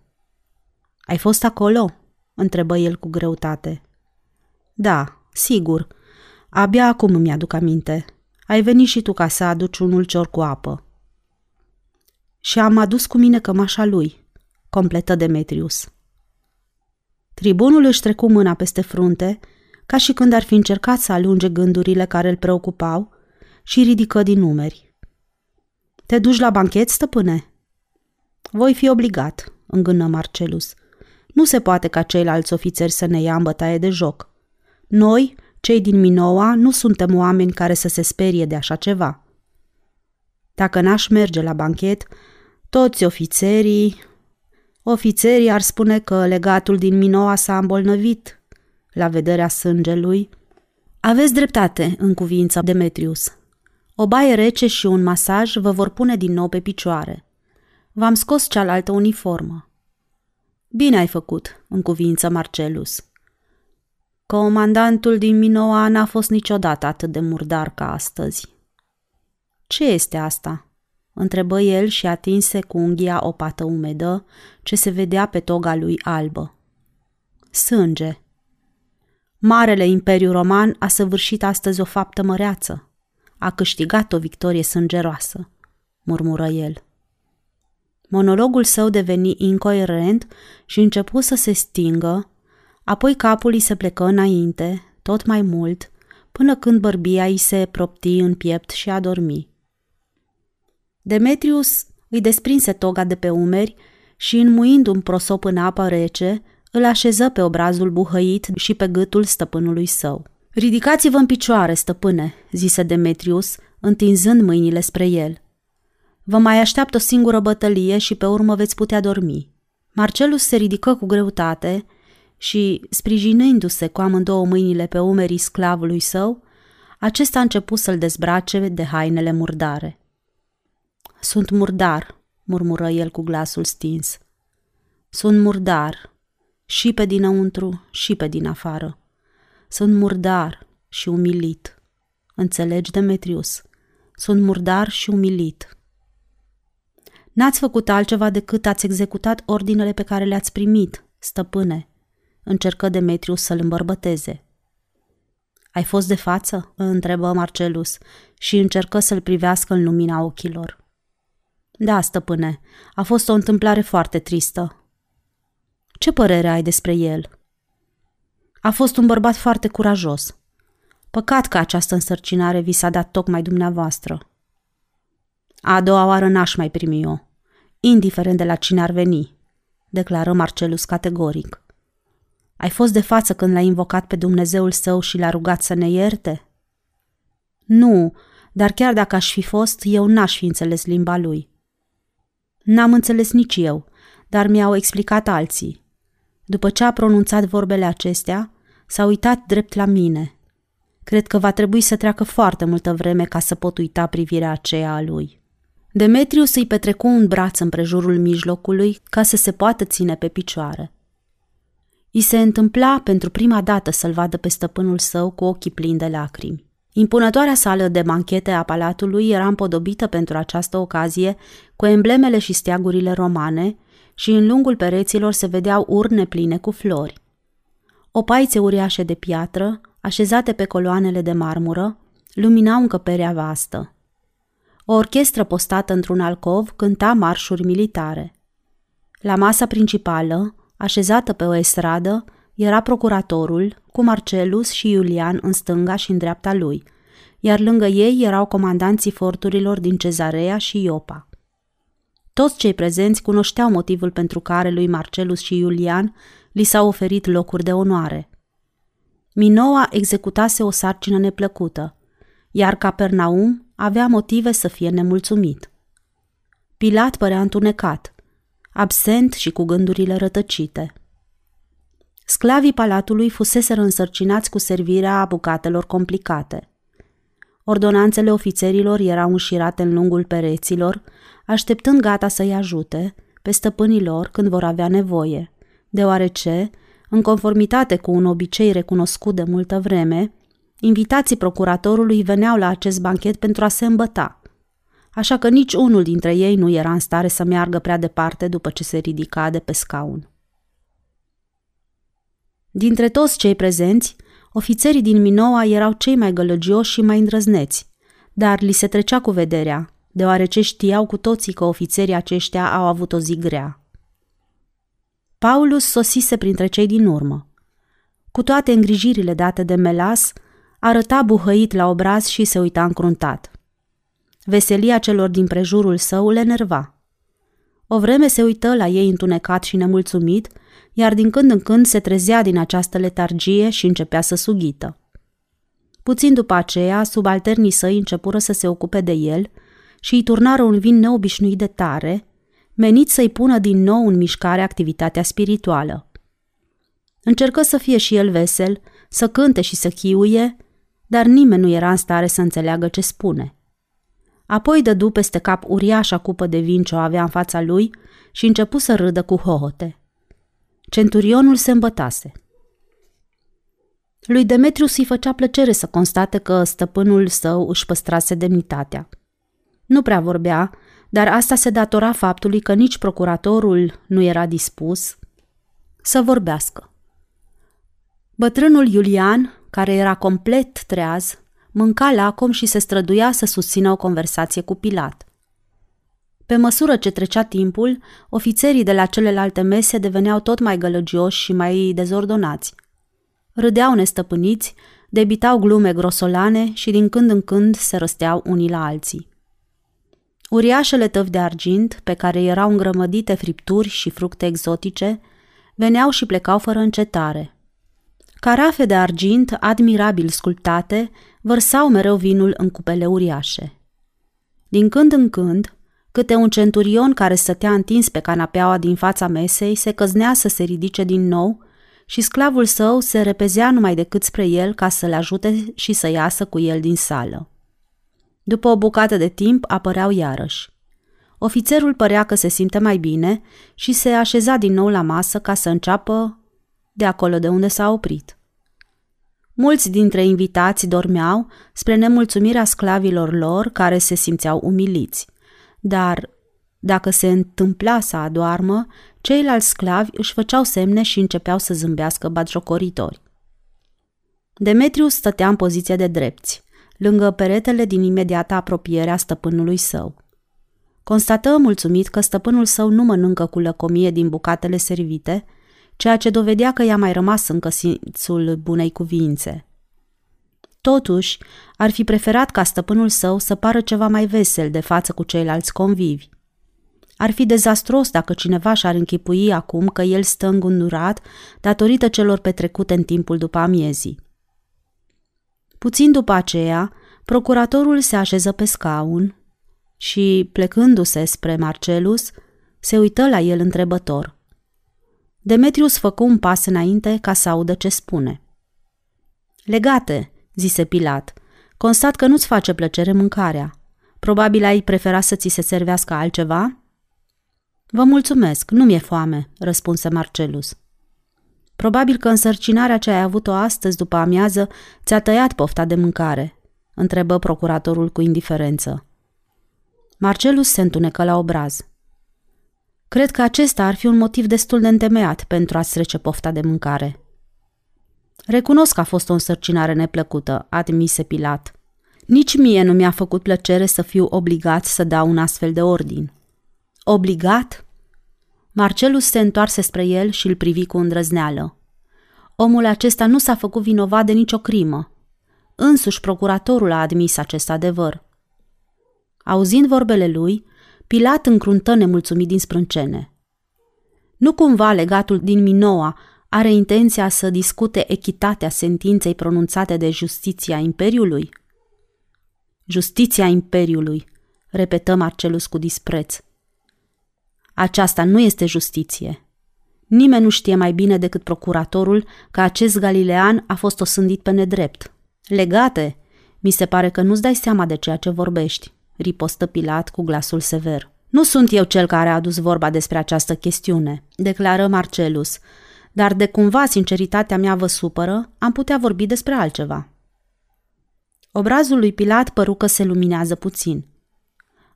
Ai fost acolo?" întrebă el cu greutate. Da, sigur. Abia acum îmi aduc aminte. Ai venit și tu ca să aduci un ulcior cu apă. Și am adus cu mine cămașa lui, completă Demetrius. Tribunul își trecu mâna peste frunte, ca și când ar fi încercat să alunge gândurile care îl preocupau, și ridică din numeri. Te duci la banchet, stăpâne?" Voi fi obligat," îngână Marcelus. Nu se poate ca ceilalți ofițeri să ne ia în bătaie de joc. Noi, cei din Minoa, nu suntem oameni care să se sperie de așa ceva. Dacă n-aș merge la banchet, toți ofițerii... Ofițerii ar spune că legatul din Minoa s-a îmbolnăvit la vederea sângelui. Aveți dreptate în cuvința Demetrius. O baie rece și un masaj vă vor pune din nou pe picioare. V-am scos cealaltă uniformă. Bine ai făcut, în cuvință Marcelus. Comandantul din Minoa n-a fost niciodată atât de murdar ca astăzi. Ce este asta? întrebă el și atinse cu unghia o pată umedă ce se vedea pe toga lui albă. Sânge. Marele Imperiu Roman a săvârșit astăzi o faptă măreață. A câștigat o victorie sângeroasă, murmură el. Monologul său deveni incoerent și începu să se stingă, Apoi capul îi se plecă înainte, tot mai mult, până când bărbia îi se propti în piept și a dormi. Demetrius îi desprinse toga de pe umeri și, înmuind un prosop în apă rece, îl așeză pe obrazul buhăit și pe gâtul stăpânului său. Ridicați-vă în picioare, stăpâne, zise Demetrius, întinzând mâinile spre el. Vă mai așteaptă o singură bătălie și pe urmă veți putea dormi. Marcelus se ridică cu greutate și, sprijinându-se cu amândouă mâinile pe umerii sclavului său, acesta a început să-l dezbrace de hainele murdare. Sunt murdar, murmură el cu glasul stins. Sunt murdar, și pe dinăuntru, și pe din afară. Sunt murdar și umilit. Înțelegi, Demetrius? Sunt murdar și umilit. N-ați făcut altceva decât ați executat ordinele pe care le-ați primit, stăpâne, încercă Demetrius să-l îmbărbăteze. Ai fost de față?" întrebă Marcelus și încercă să-l privească în lumina ochilor. Da, stăpâne, a fost o întâmplare foarte tristă. Ce părere ai despre el? A fost un bărbat foarte curajos. Păcat că această însărcinare vi s-a dat tocmai dumneavoastră. A doua oară n-aș mai primi eu, indiferent de la cine ar veni, declară Marcelus categoric. Ai fost de față când l-a invocat pe Dumnezeul său și l-a rugat să ne ierte? Nu, dar chiar dacă aș fi fost, eu n-aș fi înțeles limba lui. N-am înțeles nici eu, dar mi-au explicat alții. După ce a pronunțat vorbele acestea, s-a uitat drept la mine. Cred că va trebui să treacă foarte multă vreme ca să pot uita privirea aceea a lui. Demetrius îi petrecu un braț împrejurul mijlocului ca să se poată ține pe picioare. I se întâmpla pentru prima dată să-l vadă pe stăpânul său cu ochii plini de lacrimi. Impunătoarea sală de banchete a palatului era împodobită pentru această ocazie cu emblemele și steagurile romane și în lungul pereților se vedeau urne pline cu flori. Opaițe uriașe de piatră, așezate pe coloanele de marmură, luminau încăperea vastă. O orchestră postată într-un alcov cânta marșuri militare. La masa principală, așezată pe o estradă, era procuratorul, cu Marcelus și Iulian în stânga și în dreapta lui, iar lângă ei erau comandanții forturilor din Cezarea și Iopa. Toți cei prezenți cunoșteau motivul pentru care lui Marcelus și Iulian li s-au oferit locuri de onoare. Minoa executase o sarcină neplăcută, iar Capernaum avea motive să fie nemulțumit. Pilat părea întunecat, absent și cu gândurile rătăcite. Sclavii palatului fuseseră însărcinați cu servirea bucatelor complicate. Ordonanțele ofițerilor erau înșirate în lungul pereților, așteptând gata să-i ajute pe stăpânii lor când vor avea nevoie, deoarece, în conformitate cu un obicei recunoscut de multă vreme, invitații procuratorului veneau la acest banchet pentru a se îmbăta, așa că nici unul dintre ei nu era în stare să meargă prea departe după ce se ridica de pe scaun. Dintre toți cei prezenți, ofițerii din Minoa erau cei mai gălăgioși și mai îndrăzneți, dar li se trecea cu vederea, deoarece știau cu toții că ofițerii aceștia au avut o zi grea. Paulus sosise printre cei din urmă. Cu toate îngrijirile date de Melas, arăta buhăit la obraz și se uita încruntat. Veselia celor din prejurul său le nerva. O vreme se uită la ei întunecat și nemulțumit, iar din când în când se trezea din această letargie și începea să sughită. Puțin după aceea, subalternii săi începură să se ocupe de el și îi turnară un vin neobișnuit de tare, menit să-i pună din nou în mișcare activitatea spirituală. Încercă să fie și el vesel, să cânte și să chiuie, dar nimeni nu era în stare să înțeleagă ce spune. Apoi dădu peste cap uriașa cupă de vin ce o avea în fața lui și începu să râdă cu hohote. Centurionul se îmbătase. Lui Demetrius îi făcea plăcere să constate că stăpânul său își păstrase demnitatea. Nu prea vorbea, dar asta se datora faptului că nici procuratorul nu era dispus să vorbească. Bătrânul Iulian, care era complet treaz, mânca lacom și se străduia să susțină o conversație cu Pilat. Pe măsură ce trecea timpul, ofițerii de la celelalte mese deveneau tot mai gălăgioși și mai dezordonați. Râdeau nestăpâniți, debitau glume grosolane și din când în când se răsteau unii la alții. Uriașele tăvi de argint, pe care erau îngrămădite fripturi și fructe exotice, veneau și plecau fără încetare. Carafe de argint, admirabil sculptate, vărsau mereu vinul în cupele uriașe. Din când în când, câte un centurion care stătea întins pe canapeaua din fața mesei se căznea să se ridice din nou și sclavul său se repezea numai decât spre el ca să-l ajute și să iasă cu el din sală. După o bucată de timp apăreau iarăși. Ofițerul părea că se simte mai bine și se așeza din nou la masă ca să înceapă de acolo de unde s-a oprit. Mulți dintre invitați dormeau spre nemulțumirea sclavilor lor care se simțeau umiliți. Dar, dacă se întâmpla să adoarmă, ceilalți sclavi își făceau semne și începeau să zâmbească batjocoritori. Demetrius stătea în poziție de drepți lângă peretele din imediata apropiere a stăpânului său. Constată mulțumit că stăpânul său nu mănâncă cu lăcomie din bucatele servite, ceea ce dovedea că i-a mai rămas încă simțul bunei cuvințe. Totuși, ar fi preferat ca stăpânul său să pară ceva mai vesel de față cu ceilalți convivi. Ar fi dezastros dacă cineva și-ar închipui acum că el stă îngundurat datorită celor petrecute în timpul după amiezii. Puțin după aceea, procuratorul se așeză pe scaun și, plecându-se spre Marcelus, Se uită la el întrebător. Demetrius făcu un pas înainte ca să audă ce spune. Legate, zise Pilat, constat că nu-ți face plăcere mâncarea. Probabil ai prefera să ți se servească altceva? Vă mulțumesc, nu mi-e foame, răspunse Marcelus. Probabil că însărcinarea ce ai avut-o astăzi după amiază ți-a tăiat pofta de mâncare, întrebă procuratorul cu indiferență. Marcelus se întunecă la obraz. Cred că acesta ar fi un motiv destul de întemeiat pentru a-ți trece pofta de mâncare. Recunosc că a fost o însărcinare neplăcută, admise Pilat. Nici mie nu mi-a făcut plăcere să fiu obligat să dau un astfel de ordin. Obligat? Marcelus se întoarse spre el și îl privi cu îndrăzneală. Omul acesta nu s-a făcut vinovat de nicio crimă. Însuși procuratorul a admis acest adevăr. Auzind vorbele lui, Pilat încruntă nemulțumit din sprâncene. Nu cumva legatul din Minoa are intenția să discute echitatea sentinței pronunțate de justiția Imperiului? Justiția Imperiului, repetă Marcelus cu dispreț. Aceasta nu este justiție. Nimeni nu știe mai bine decât procuratorul că acest galilean a fost osândit pe nedrept. Legate, mi se pare că nu-ți dai seama de ceea ce vorbești, ripostă Pilat cu glasul sever. Nu sunt eu cel care a adus vorba despre această chestiune, declară Marcelus, dar de cumva sinceritatea mea vă supără, am putea vorbi despre altceva. Obrazul lui Pilat păru că se luminează puțin.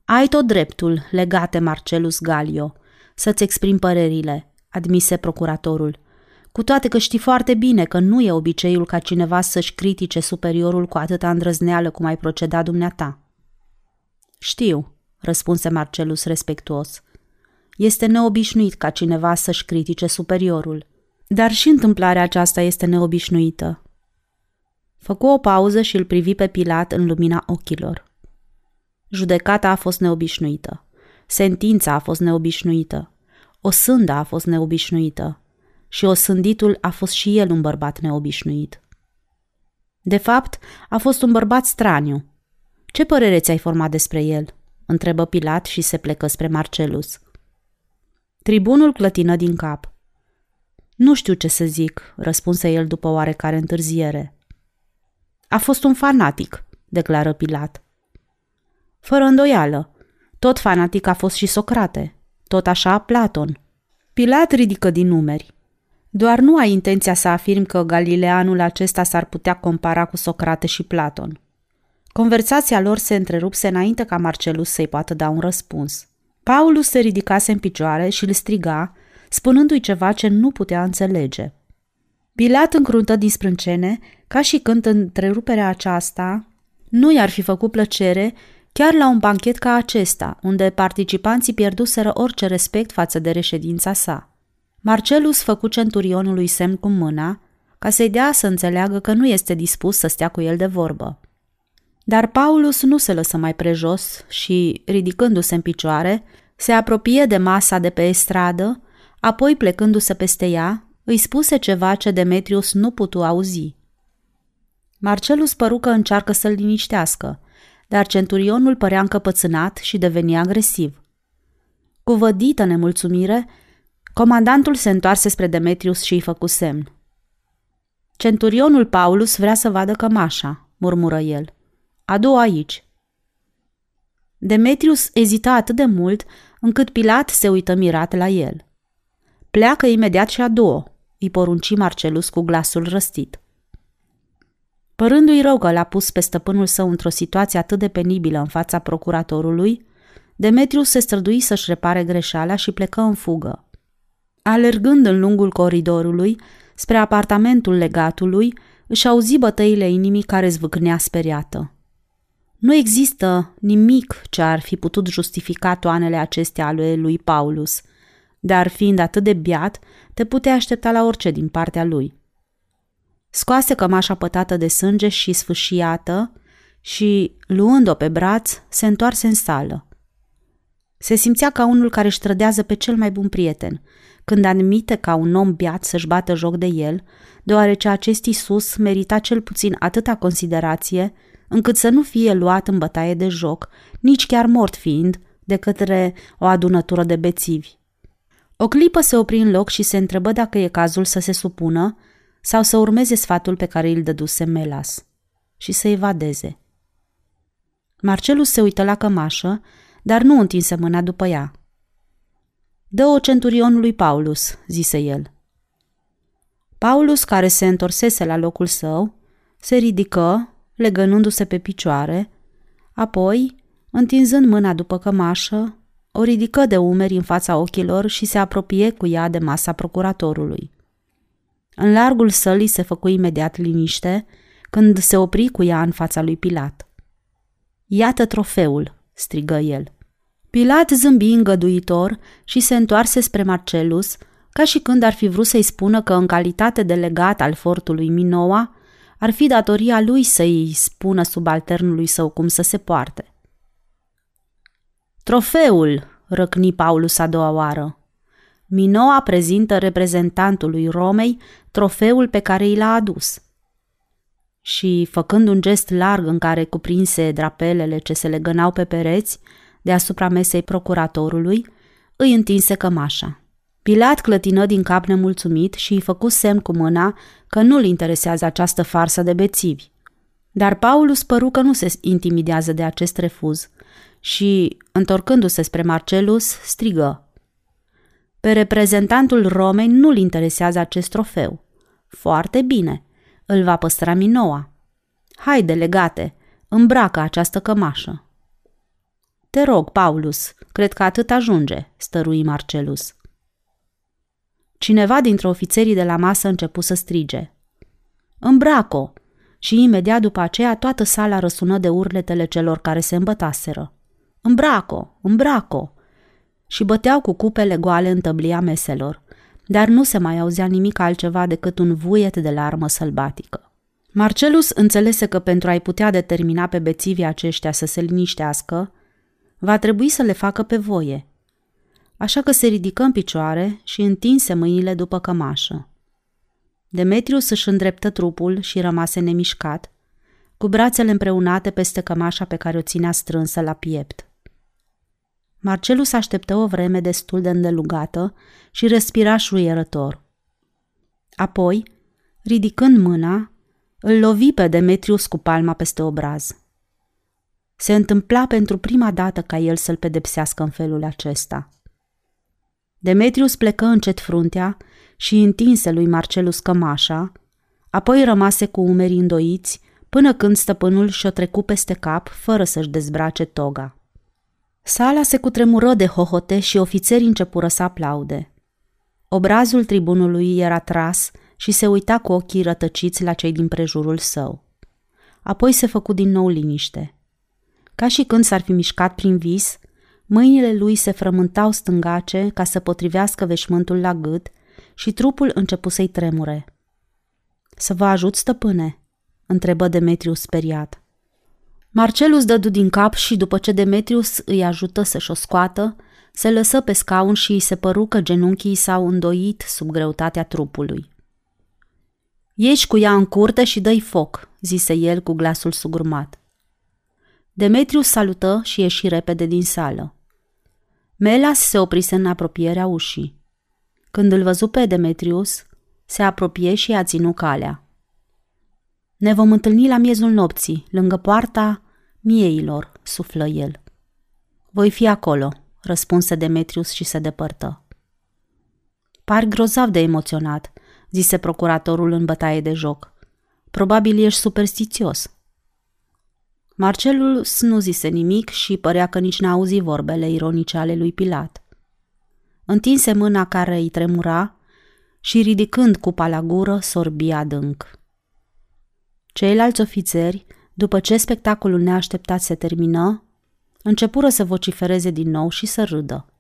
Ai tot dreptul, legate Marcelus Galio, să-ți exprimi părerile, admise procuratorul, cu toate că știi foarte bine că nu e obiceiul ca cineva să-și critique superiorul cu atâta îndrăzneală cum ai proceda dumneata. Știu, răspunse Marcelus respectuos. Este neobișnuit ca cineva să-și critique superiorul. Dar și întâmplarea aceasta este neobișnuită. Făcu o pauză și îl privi pe Pilat în lumina ochilor. Judecata a fost neobișnuită. Sentința a fost neobișnuită. O sânda a fost neobișnuită. Și o sânditul a fost și el un bărbat neobișnuit. De fapt, a fost un bărbat straniu. Ce părere ți-ai format despre el? întrebă Pilat și se plecă spre Marcelus. Tribunul clătină din cap. Nu știu ce să zic, răspunse el după oarecare întârziere. A fost un fanatic, declară Pilat. Fără îndoială. Tot fanatic a fost și Socrate. Tot așa Platon. Pilat ridică din numeri. Doar nu ai intenția să afirm că galileanul acesta s-ar putea compara cu Socrate și Platon. Conversația lor se întrerupse înainte ca Marcelus să-i poată da un răspuns. Paulus se ridicase în picioare și îl striga, spunându-i ceva ce nu putea înțelege. Pilat încruntă din sprâncene, ca și când întreruperea aceasta nu i-ar fi făcut plăcere chiar la un banchet ca acesta, unde participanții pierduseră orice respect față de reședința sa. Marcelus făcu centurionului semn cu mâna, ca să-i dea să înțeleagă că nu este dispus să stea cu el de vorbă. Dar Paulus nu se lăsă mai prejos și, ridicându-se în picioare, se apropie de masa de pe stradă, apoi plecându-se peste ea, îi spuse ceva ce Demetrius nu putu auzi. Marcelus păru că încearcă să-l liniștească, dar centurionul părea încăpățânat și deveni agresiv. Cu vădită nemulțumire, comandantul se întoarse spre Demetrius și îi făcu semn. Centurionul Paulus vrea să vadă cămașa, murmură el. Adu-o aici. Demetrius ezita atât de mult încât Pilat se uită mirat la el. Pleacă imediat și adu-o, îi porunci Marcelus cu glasul răstit. Părându-i rău că l-a pus pe stăpânul său într-o situație atât de penibilă în fața procuratorului, Demetrius se strădui să-și repare greșeala și plecă în fugă. Alergând în lungul coridorului, spre apartamentul legatului, își auzi bătăile inimii care zvâcnea speriată. Nu există nimic ce ar fi putut justifica toanele acestea ale lui Paulus, dar fiind atât de biat, te putea aștepta la orice din partea lui. Scoase cămașa pătată de sânge și sfâșiată și, luând-o pe braț, se întoarse în sală. Se simțea ca unul care își trădează pe cel mai bun prieten, când admite ca un om biat să-și bată joc de el, deoarece acest Isus merita cel puțin atâta considerație încât să nu fie luat în bătaie de joc, nici chiar mort fiind, de către o adunătură de bețivi. O clipă se opri în loc și se întrebă dacă e cazul să se supună sau să urmeze sfatul pe care îl dăduse Melas și să evadeze. Marcelus se uită la cămașă, dar nu întinse mâna după ea. Dă-o centurionului Paulus, zise el. Paulus, care se întorsese la locul său, se ridică, legănându-se pe picioare, apoi, întinzând mâna după cămașă, o ridică de umeri în fața ochilor și se apropie cu ea de masa procuratorului. În largul sălii se făcu imediat liniște când se opri cu ea în fața lui Pilat. Iată trofeul, strigă el. Pilat zâmbi îngăduitor și se întoarse spre Marcelus, ca și când ar fi vrut să-i spună că în calitate de legat al fortului Minoa, ar fi datoria lui să-i spună subalternului său cum să se poarte. Trofeul, răcni Paulus a doua oară. Minoa prezintă reprezentantului Romei trofeul pe care i l-a adus. Și, făcând un gest larg în care cuprinse drapelele ce se legănau pe pereți, deasupra mesei procuratorului, îi întinse cămașa. Pilat clătină din cap nemulțumit și îi făcu semn cu mâna că nu-l interesează această farsă de bețivi. Dar Paulus păru că nu se intimidează de acest refuz și, întorcându-se spre Marcelus, strigă. Pe reprezentantul Romei nu-l interesează acest trofeu. Foarte bine, îl va păstra Minoa. Haide, legate, îmbracă această cămașă. Te rog, Paulus, cred că atât ajunge, stărui Marcelus. Cineva dintre ofițerii de la masă începu să strige. Îmbraco! Și imediat după aceea toată sala răsună de urletele celor care se îmbătaseră. Îmbraco! Îmbraco! Și băteau cu cupele goale în tăblia meselor, dar nu se mai auzea nimic altceva decât un vuiet de larmă sălbatică. Marcelus înțelese că pentru a-i putea determina pe bețivii aceștia să se liniștească, va trebui să le facă pe voie – așa că se ridică în picioare și întinse mâinile după cămașă. Demetrius își îndreptă trupul și rămase nemișcat, cu brațele împreunate peste cămașa pe care o ținea strânsă la piept. Marcelus așteptă o vreme destul de îndelugată și respira șuierător. Apoi, ridicând mâna, îl lovi pe Demetrius cu palma peste obraz. Se întâmpla pentru prima dată ca el să-l pedepsească în felul acesta – Demetrius plecă încet fruntea și întinse lui Marcelus cămașa, apoi rămase cu umerii îndoiți până când stăpânul și-o trecu peste cap fără să-și dezbrace toga. Sala se cutremură de hohote și ofițerii începură să aplaude. Obrazul tribunului era tras și se uita cu ochii rătăciți la cei din prejurul său. Apoi se făcu din nou liniște. Ca și când s-ar fi mișcat prin vis, Mâinile lui se frământau stângace ca să potrivească veșmântul la gât și trupul începu să-i tremure. Să vă ajut, stăpâne?" întrebă Demetrius speriat. Marcelus dădu din cap și după ce Demetrius îi ajută să-și o scoată, se lăsă pe scaun și îi se păru că genunchii s-au îndoit sub greutatea trupului. Ieși cu ea în curte și dă foc, zise el cu glasul sugrumat. Demetrius salută și ieși repede din sală. Melas se oprise în apropierea ușii. Când îl văzu pe Demetrius, se apropie și a ținut calea. Ne vom întâlni la miezul nopții, lângă poarta mieilor, suflă el. Voi fi acolo, răspunse Demetrius și se depărtă. Par grozav de emoționat, zise procuratorul în bătaie de joc. Probabil ești superstițios. Marcelul nu zise nimic și părea că nici n-a auzit vorbele ironice ale lui Pilat. Întinse mâna care îi tremura și, ridicând cupa la gură, sorbi adânc. Ceilalți ofițeri, după ce spectacolul neașteptat se termină, începură să vocifereze din nou și să râdă.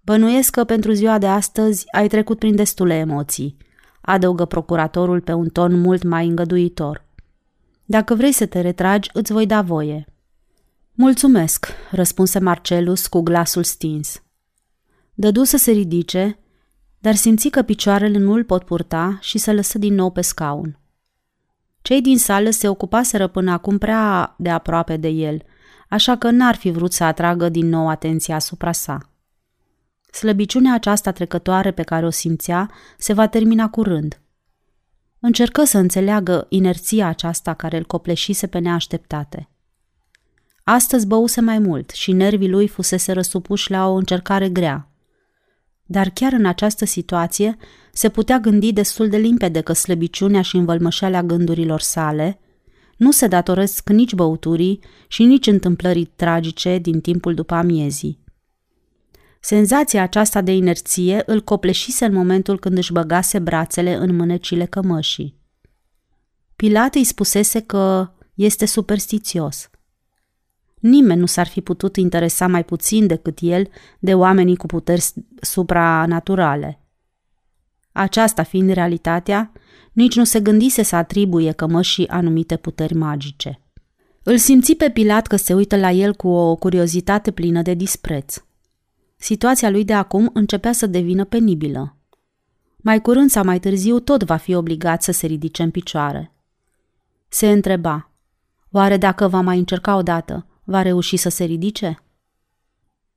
Bănuiesc că pentru ziua de astăzi ai trecut prin destule emoții, adăugă procuratorul pe un ton mult mai îngăduitor. Dacă vrei să te retragi, îți voi da voie. Mulțumesc, răspunse Marcelus cu glasul stins. Dădu să se ridice, dar simți că picioarele nu îl pot purta și se lăsă din nou pe scaun. Cei din sală se ocupaseră până acum prea de aproape de el, așa că n-ar fi vrut să atragă din nou atenția asupra sa. Slăbiciunea aceasta trecătoare pe care o simțea se va termina curând. Încercă să înțeleagă inerția aceasta care îl copleșise pe neașteptate. Astăzi băuse mai mult și nervii lui fusese răsupuși la o încercare grea. Dar chiar în această situație se putea gândi destul de limpede că slăbiciunea și învălmășeala gândurilor sale nu se datoresc nici băuturii și nici întâmplării tragice din timpul după amiezii. Senzația aceasta de inerție îl copleșise în momentul când își băgase brațele în mânecile cămășii. Pilat îi spusese că este superstițios. Nimeni nu s-ar fi putut interesa mai puțin decât el de oamenii cu puteri supranaturale. Aceasta fiind realitatea, nici nu se gândise să atribuie cămășii anumite puteri magice. Îl simți pe Pilat că se uită la el cu o curiozitate plină de dispreț. Situația lui de acum începea să devină penibilă. Mai curând sau mai târziu tot va fi obligat să se ridice în picioare. Se întreba, oare dacă va mai încerca o dată, va reuși să se ridice?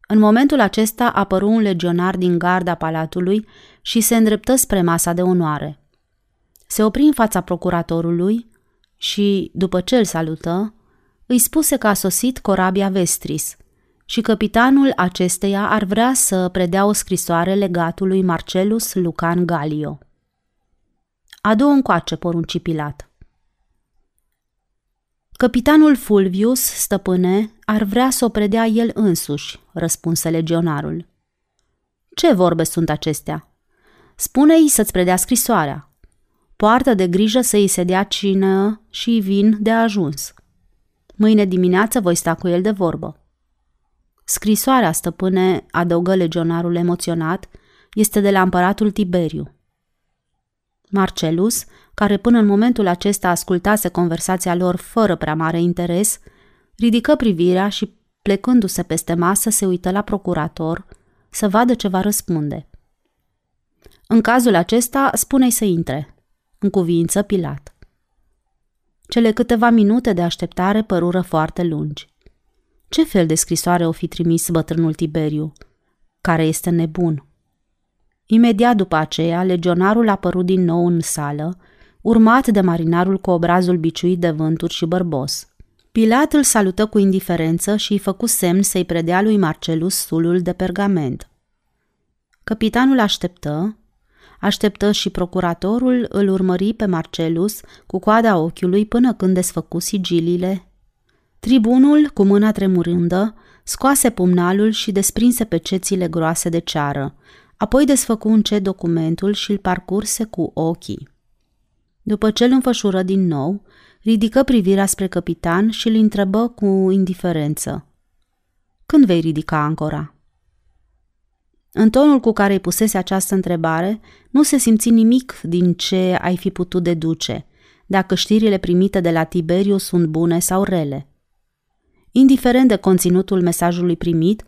În momentul acesta apăru un legionar din garda palatului și se îndreptă spre masa de onoare. Se opri în fața procuratorului și, după ce îl salută, îi spuse că a sosit corabia Vestris și capitanul acesteia ar vrea să predea o scrisoare legatului Marcelus Lucan Galio. Adu încoace, porunci Pilat. Capitanul Fulvius, stăpâne, ar vrea să o predea el însuși, răspunse legionarul. Ce vorbe sunt acestea? Spune-i să-ți predea scrisoarea. Poartă de grijă să-i se dea cină și vin de ajuns. Mâine dimineață voi sta cu el de vorbă. Scrisoarea, stăpâne, adăugă legionarul emoționat, este de la împăratul Tiberiu. Marcelus, care până în momentul acesta ascultase conversația lor fără prea mare interes, ridică privirea și, plecându-se peste masă, se uită la procurator să vadă ce va răspunde. În cazul acesta, spune-i să intre, în cuvință Pilat. Cele câteva minute de așteptare părură foarte lungi. Ce fel de scrisoare o fi trimis bătrânul Tiberiu? Care este nebun. Imediat după aceea, legionarul a apărut din nou în sală, urmat de marinarul cu obrazul biciuit de vânturi și bărbos. Pilat îl salută cu indiferență și îi făcu semn să-i predea lui Marcelus sulul de pergament. Capitanul așteptă, așteptă și procuratorul îl urmări pe Marcelus cu coada ochiului până când desfăcu sigilile Tribunul, cu mâna tremurândă, scoase pumnalul și desprinse pecețile groase de ceară, apoi desfăcu încet documentul și îl parcurse cu ochii. După ce îl înfășură din nou, ridică privirea spre capitan și îl întrebă cu indiferență. Când vei ridica ancora? În tonul cu care îi pusese această întrebare, nu se simți nimic din ce ai fi putut deduce, dacă știrile primite de la Tiberiu sunt bune sau rele. Indiferent de conținutul mesajului primit,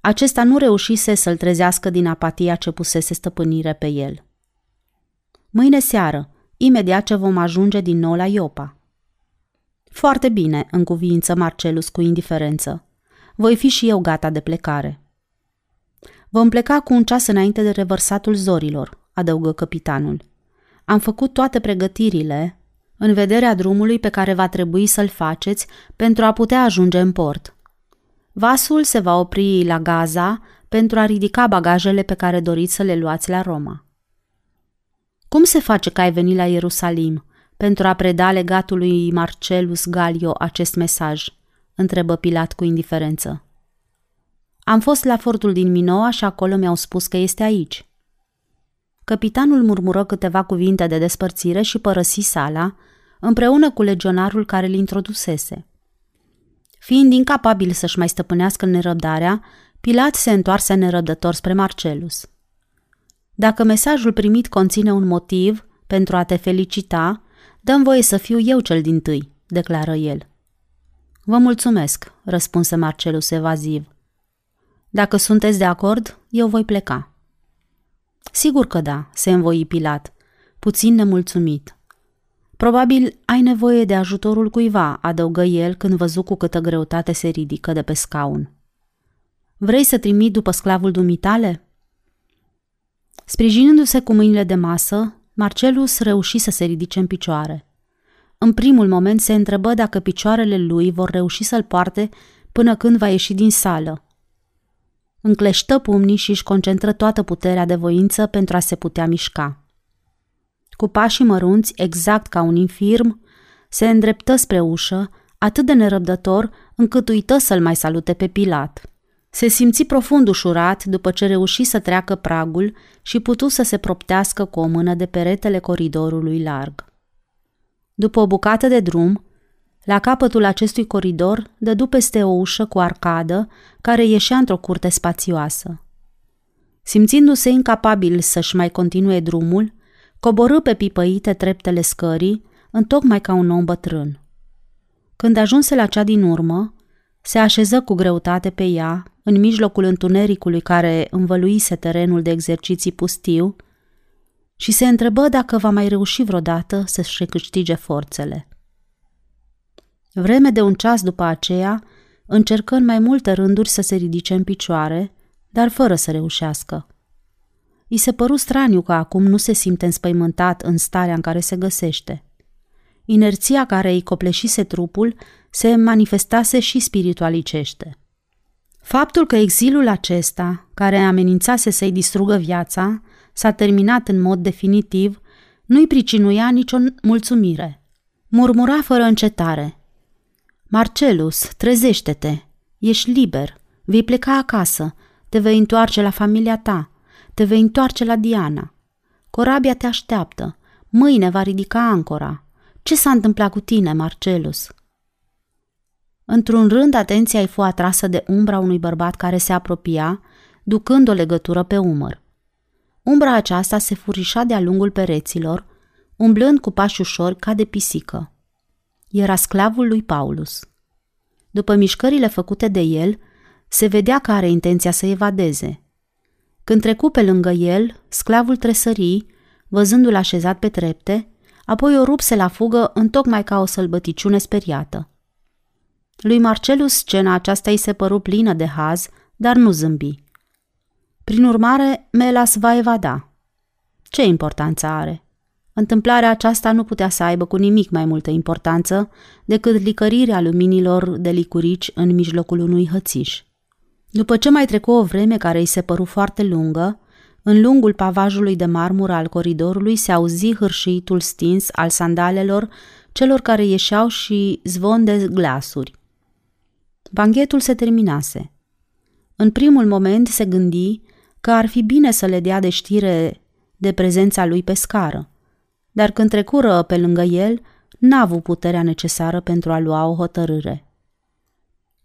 acesta nu reușise să-l trezească din apatia ce pusese stăpânire pe el. Mâine seară, imediat ce vom ajunge din nou la Iopa. Foarte bine, în cuvință Marcelus cu indiferență. Voi fi și eu gata de plecare. Vom pleca cu un ceas înainte de revărsatul zorilor, adăugă capitanul. Am făcut toate pregătirile în vederea drumului pe care va trebui să-l faceți pentru a putea ajunge în port. Vasul se va opri la Gaza pentru a ridica bagajele pe care doriți să le luați la Roma. Cum se face că ai venit la Ierusalim pentru a preda legatului Marcelus Galio acest mesaj? întrebă Pilat cu indiferență. Am fost la fortul din Minoa și acolo mi-au spus că este aici. Capitanul murmură câteva cuvinte de despărțire și părăsi sala, împreună cu legionarul care îl introdusese. Fiind incapabil să-și mai stăpânească nerăbdarea, Pilat se întoarse nerăbdător spre Marcelus. Dacă mesajul primit conține un motiv pentru a te felicita, dăm voie să fiu eu cel din tâi, declară el. Vă mulțumesc, răspunse Marcelus evaziv. Dacă sunteți de acord, eu voi pleca. Sigur că da, se învoi Pilat, puțin nemulțumit. Probabil ai nevoie de ajutorul cuiva, adăugă el când văzu cu câtă greutate se ridică de pe scaun. Vrei să trimit după sclavul dumitale? Sprijinindu-se cu mâinile de masă, Marcelus reuși să se ridice în picioare. În primul moment se întrebă dacă picioarele lui vor reuși să-l poarte până când va ieși din sală. Încleștă pumnii și își concentră toată puterea de voință pentru a se putea mișca. Cu pașii mărunți, exact ca un infirm, se îndreptă spre ușă, atât de nerăbdător încât uită să-l mai salute pe Pilat. Se simți profund ușurat după ce reuși să treacă pragul și putu să se proptească cu o mână de peretele coridorului larg. După o bucată de drum, la capătul acestui coridor dădu peste o ușă cu arcadă care ieșea într-o curte spațioasă. Simțindu-se incapabil să-și mai continue drumul, coborâ pe pipăite treptele scării, întocmai ca un om bătrân. Când ajunse la cea din urmă, se așeză cu greutate pe ea, în mijlocul întunericului care învăluise terenul de exerciții pustiu, și se întrebă dacă va mai reuși vreodată să-și recâștige forțele. Vreme de un ceas după aceea, încercă în mai multe rânduri să se ridice în picioare, dar fără să reușească. I se păru straniu că acum nu se simte înspăimântat în starea în care se găsește. Inerția care îi copleșise trupul se manifestase și spiritualicește. Faptul că exilul acesta, care amenințase să-i distrugă viața, s-a terminat în mod definitiv, nu-i pricinuia nicio mulțumire. Murmura fără încetare. Marcelus, trezește-te! Ești liber, vei pleca acasă, te vei întoarce la familia ta, te vei întoarce la Diana. Corabia te așteaptă, mâine va ridica ancora. Ce s-a întâmplat cu tine, Marcelus? Într-un rând, atenția îi fu atrasă de umbra unui bărbat care se apropia, ducând o legătură pe umăr. Umbra aceasta se furișa de-a lungul pereților, umblând cu pași ușori ca de pisică. Era sclavul lui Paulus. După mișcările făcute de el, se vedea că are intenția să evadeze. Când trecu pe lângă el, sclavul tresării, văzându-l așezat pe trepte, apoi o rupse la fugă întocmai ca o sălbăticiune speriată. Lui Marcelus scena aceasta îi se păru plină de haz, dar nu zâmbi. Prin urmare, Melas va evada. Ce importanță are? Întâmplarea aceasta nu putea să aibă cu nimic mai multă importanță decât licărirea luminilor de licurici în mijlocul unui hățiș. După ce mai trecu o vreme care îi se păru foarte lungă, în lungul pavajului de marmură al coridorului se auzi hârșitul stins al sandalelor celor care ieșeau și zvon de glasuri. Banchetul se terminase. În primul moment se gândi că ar fi bine să le dea de știre de prezența lui pe scară, dar când trecură pe lângă el, n-a avut puterea necesară pentru a lua o hotărâre.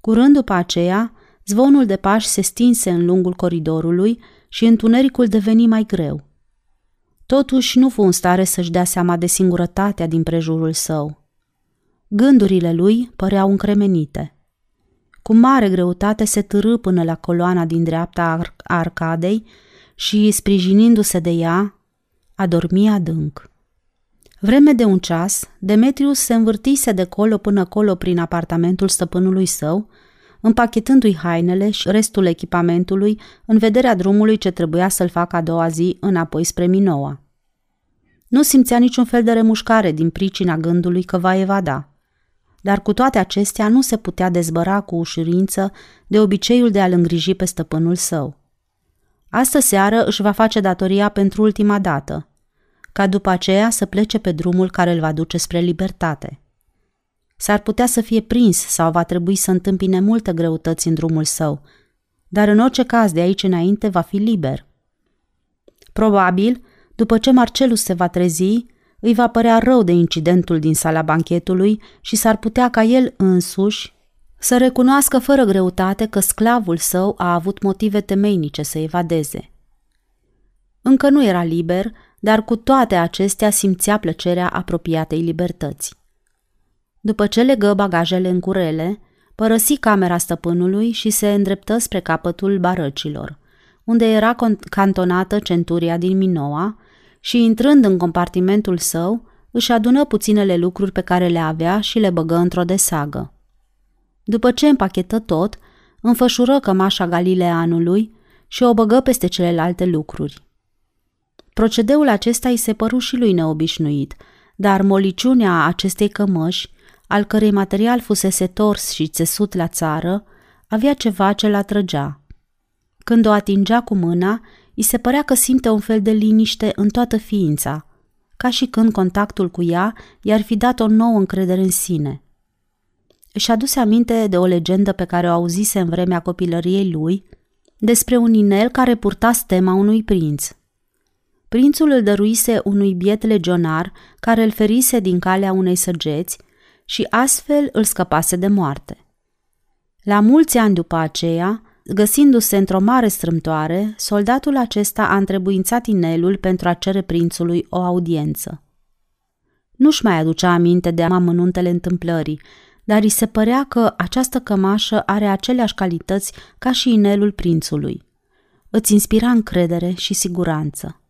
Curând după aceea, zvonul de pași se stinse în lungul coridorului și întunericul deveni mai greu. Totuși nu fu în stare să-și dea seama de singurătatea din prejurul său. Gândurile lui păreau încremenite. Cu mare greutate se târâ până la coloana din dreapta a arcadei și, sprijinindu-se de ea, a dormi adânc. Vreme de un ceas, Demetrius se învârtise de colo până colo prin apartamentul stăpânului său, împachetându-i hainele și restul echipamentului în vederea drumului ce trebuia să-l facă a doua zi înapoi spre Minoa. Nu simțea niciun fel de remușcare din pricina gândului că va evada – dar cu toate acestea nu se putea dezbăra cu ușurință de obiceiul de a-l îngriji pe stăpânul său. Astă seară își va face datoria pentru ultima dată, ca după aceea să plece pe drumul care îl va duce spre libertate. S-ar putea să fie prins sau va trebui să întâmpine multe greutăți în drumul său, dar în orice caz de aici înainte va fi liber. Probabil, după ce Marcelus se va trezi, îi va părea rău de incidentul din sala banchetului și s-ar putea ca el însuși să recunoască fără greutate că sclavul său a avut motive temeinice să evadeze. Încă nu era liber, dar cu toate acestea simțea plăcerea apropiatei libertăți. După ce legă bagajele în curele, părăsi camera stăpânului și se îndreptă spre capătul barăcilor, unde era cantonată centuria din Minoa, și, intrând în compartimentul său, își adună puținele lucruri pe care le avea și le băgă într-o desagă. După ce împachetă tot, înfășură cămașa Galileanului și o băgă peste celelalte lucruri. Procedeul acesta îi se păru și lui neobișnuit, dar moliciunea acestei cămăși, al cărei material fusese tors și țesut la țară, avea ceva ce l atrăgea. Când o atingea cu mâna, îi se părea că simte un fel de liniște în toată ființa, ca și când contactul cu ea i-ar fi dat o nouă încredere în sine. Își aduse aminte de o legendă pe care o auzise în vremea copilăriei lui, despre un inel care purta stema unui prinț. Prințul îl dăruise unui biet legionar care îl ferise din calea unei săgeți și astfel îl scăpase de moarte. La mulți ani după aceea, găsindu-se într-o mare strâmtoare, soldatul acesta a întrebuințat inelul pentru a cere prințului o audiență. Nu-și mai aducea aminte de amănuntele întâmplării, dar îi se părea că această cămașă are aceleași calități ca și inelul prințului. Îți inspira încredere și siguranță.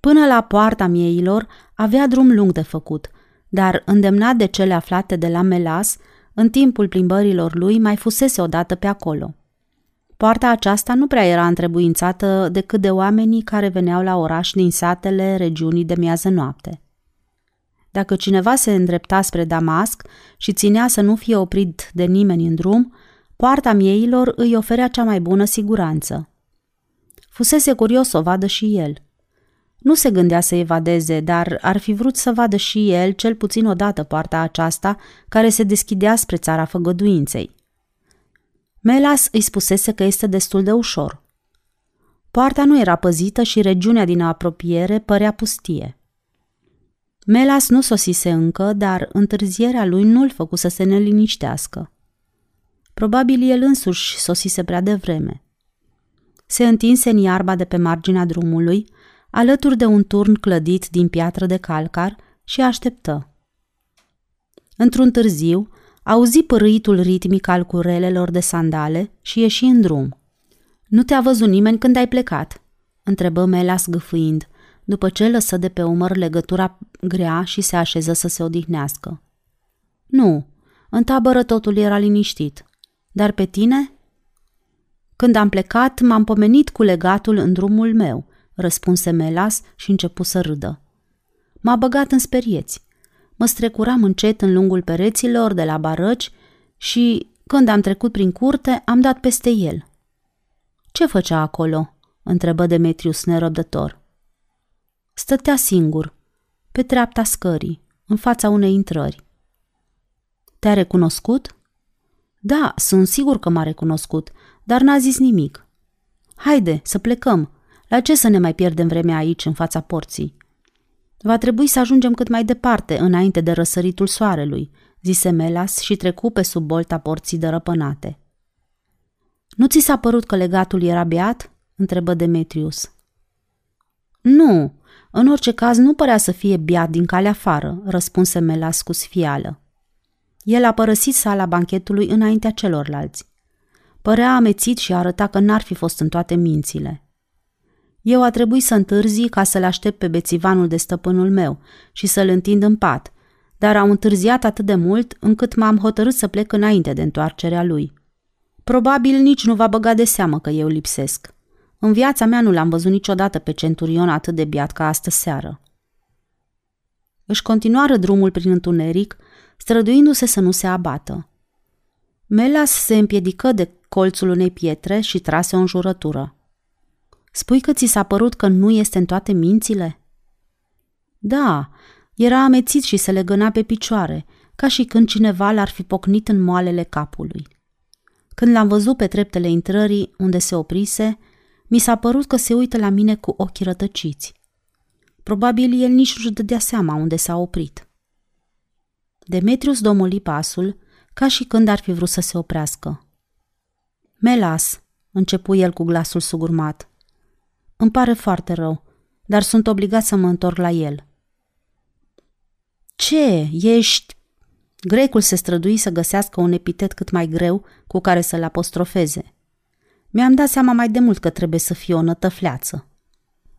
Până la poarta mieilor avea drum lung de făcut, dar îndemnat de cele aflate de la Melas, în timpul plimbărilor lui mai fusese odată pe acolo. Poarta aceasta nu prea era întrebuințată decât de oamenii care veneau la oraș din satele regiunii de miază noapte. Dacă cineva se îndrepta spre Damasc și ținea să nu fie oprit de nimeni în drum, poarta mieilor îi oferea cea mai bună siguranță. Fusese curios să o vadă și el. Nu se gândea să evadeze, dar ar fi vrut să vadă și el cel puțin odată poarta aceasta care se deschidea spre țara făgăduinței. Melas îi spusese că este destul de ușor. Poarta nu era păzită și regiunea din apropiere părea pustie. Melas nu sosise încă, dar întârzierea lui nu-l făcu să se neliniștească. Probabil el însuși sosise prea devreme. Se întinse în iarba de pe marginea drumului, alături de un turn clădit din piatră de calcar și așteptă. Într-un târziu, auzi părâitul ritmic al curelelor de sandale și ieși în drum. Nu te-a văzut nimeni când ai plecat?" întrebă Melas gâfâind, după ce lăsă de pe umăr legătura grea și se așeză să se odihnească. Nu, în tabără totul era liniștit. Dar pe tine? Când am plecat, m-am pomenit cu legatul în drumul meu, răspunse Melas și începu să râdă. M-a băgat în sperieți. Mă strecuram încet în lungul pereților de la barăci și, când am trecut prin curte, am dat peste el. Ce făcea acolo?" întrebă Demetrius nerăbdător. Stătea singur, pe treapta scării, în fața unei intrări. Te-a recunoscut? Da, sunt sigur că m-a recunoscut, dar n-a zis nimic. Haide, să plecăm. La ce să ne mai pierdem vremea aici, în fața porții? Va trebui să ajungem cât mai departe, înainte de răsăritul soarelui, zise Melas și trecu pe sub bolta porții dărăpânate. Nu ți s-a părut că legatul era beat? întrebă Demetrius. Nu, în orice caz, nu părea să fie biat din calea afară, răspunse Melas cu sfială. El a părăsit sala banchetului înaintea celorlalți. Părea amețit și arăta că n-ar fi fost în toate mințile. Eu a trebuit să întârzi ca să-l aștept pe bețivanul de stăpânul meu și să-l întind în pat, dar au întârziat atât de mult încât m-am hotărât să plec înainte de întoarcerea lui. Probabil nici nu va băga de seamă că eu lipsesc. În viața mea nu l-am văzut niciodată pe centurion atât de biat ca astă seară. Își continuară drumul prin întuneric, străduindu-se să nu se abată. Melas se împiedică de colțul unei pietre și trase o înjurătură. Spui că ți s-a părut că nu este în toate mințile? Da, era amețit și se legăna pe picioare, ca și când cineva l-ar fi pocnit în moalele capului. Când l-am văzut pe treptele intrării, unde se oprise, mi s-a părut că se uită la mine cu ochii rătăciți. Probabil el nici nu-și dădea seama unde s-a oprit. Demetrius domoli pasul, ca și când ar fi vrut să se oprească. Melas, începu el cu glasul sugurmat. Îmi pare foarte rău, dar sunt obligat să mă întorc la el. Ce? Ești... Grecul se strădui să găsească un epitet cât mai greu cu care să-l apostrofeze. Mi-am dat seama mai de mult că trebuie să fie o nătăfleață.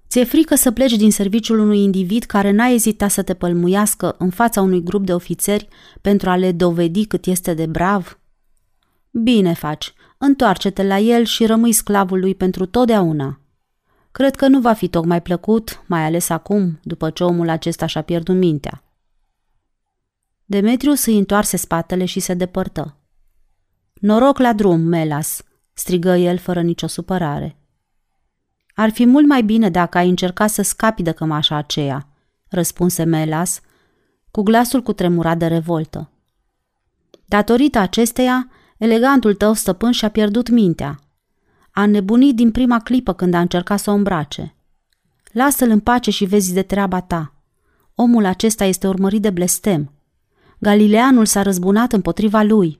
Ți-e frică să pleci din serviciul unui individ care n-a ezitat să te pălmuiască în fața unui grup de ofițeri pentru a le dovedi cât este de brav? Bine faci, întoarce-te la el și rămâi sclavul lui pentru totdeauna. Cred că nu va fi tocmai plăcut, mai ales acum, după ce omul acesta și-a pierdut mintea. Demetrius îi întoarse spatele și se depărtă. Noroc la drum, Melas, strigă el fără nicio supărare. Ar fi mult mai bine dacă ai încercat să scapi de cămașa aceea, răspunse Melas, cu glasul cu tremurat de revoltă. Datorită acesteia, elegantul tău stăpân și-a pierdut mintea. A nebunit din prima clipă când a încercat să o îmbrace. Lasă-l în pace și vezi de treaba ta. Omul acesta este urmărit de blestem. Galileanul s-a răzbunat împotriva lui.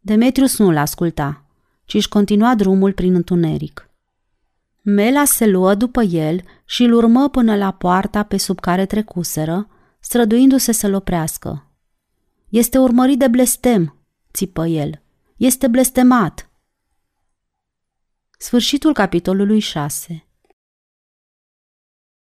Demetrius nu-l asculta, ci își continua drumul prin întuneric. Mela se luă după el și îl urmă până la poarta pe sub care trecuseră, străduindu-se să-l oprească. Este urmărit de blestem, țipă el. Este blestemat. Sfârșitul capitolului 6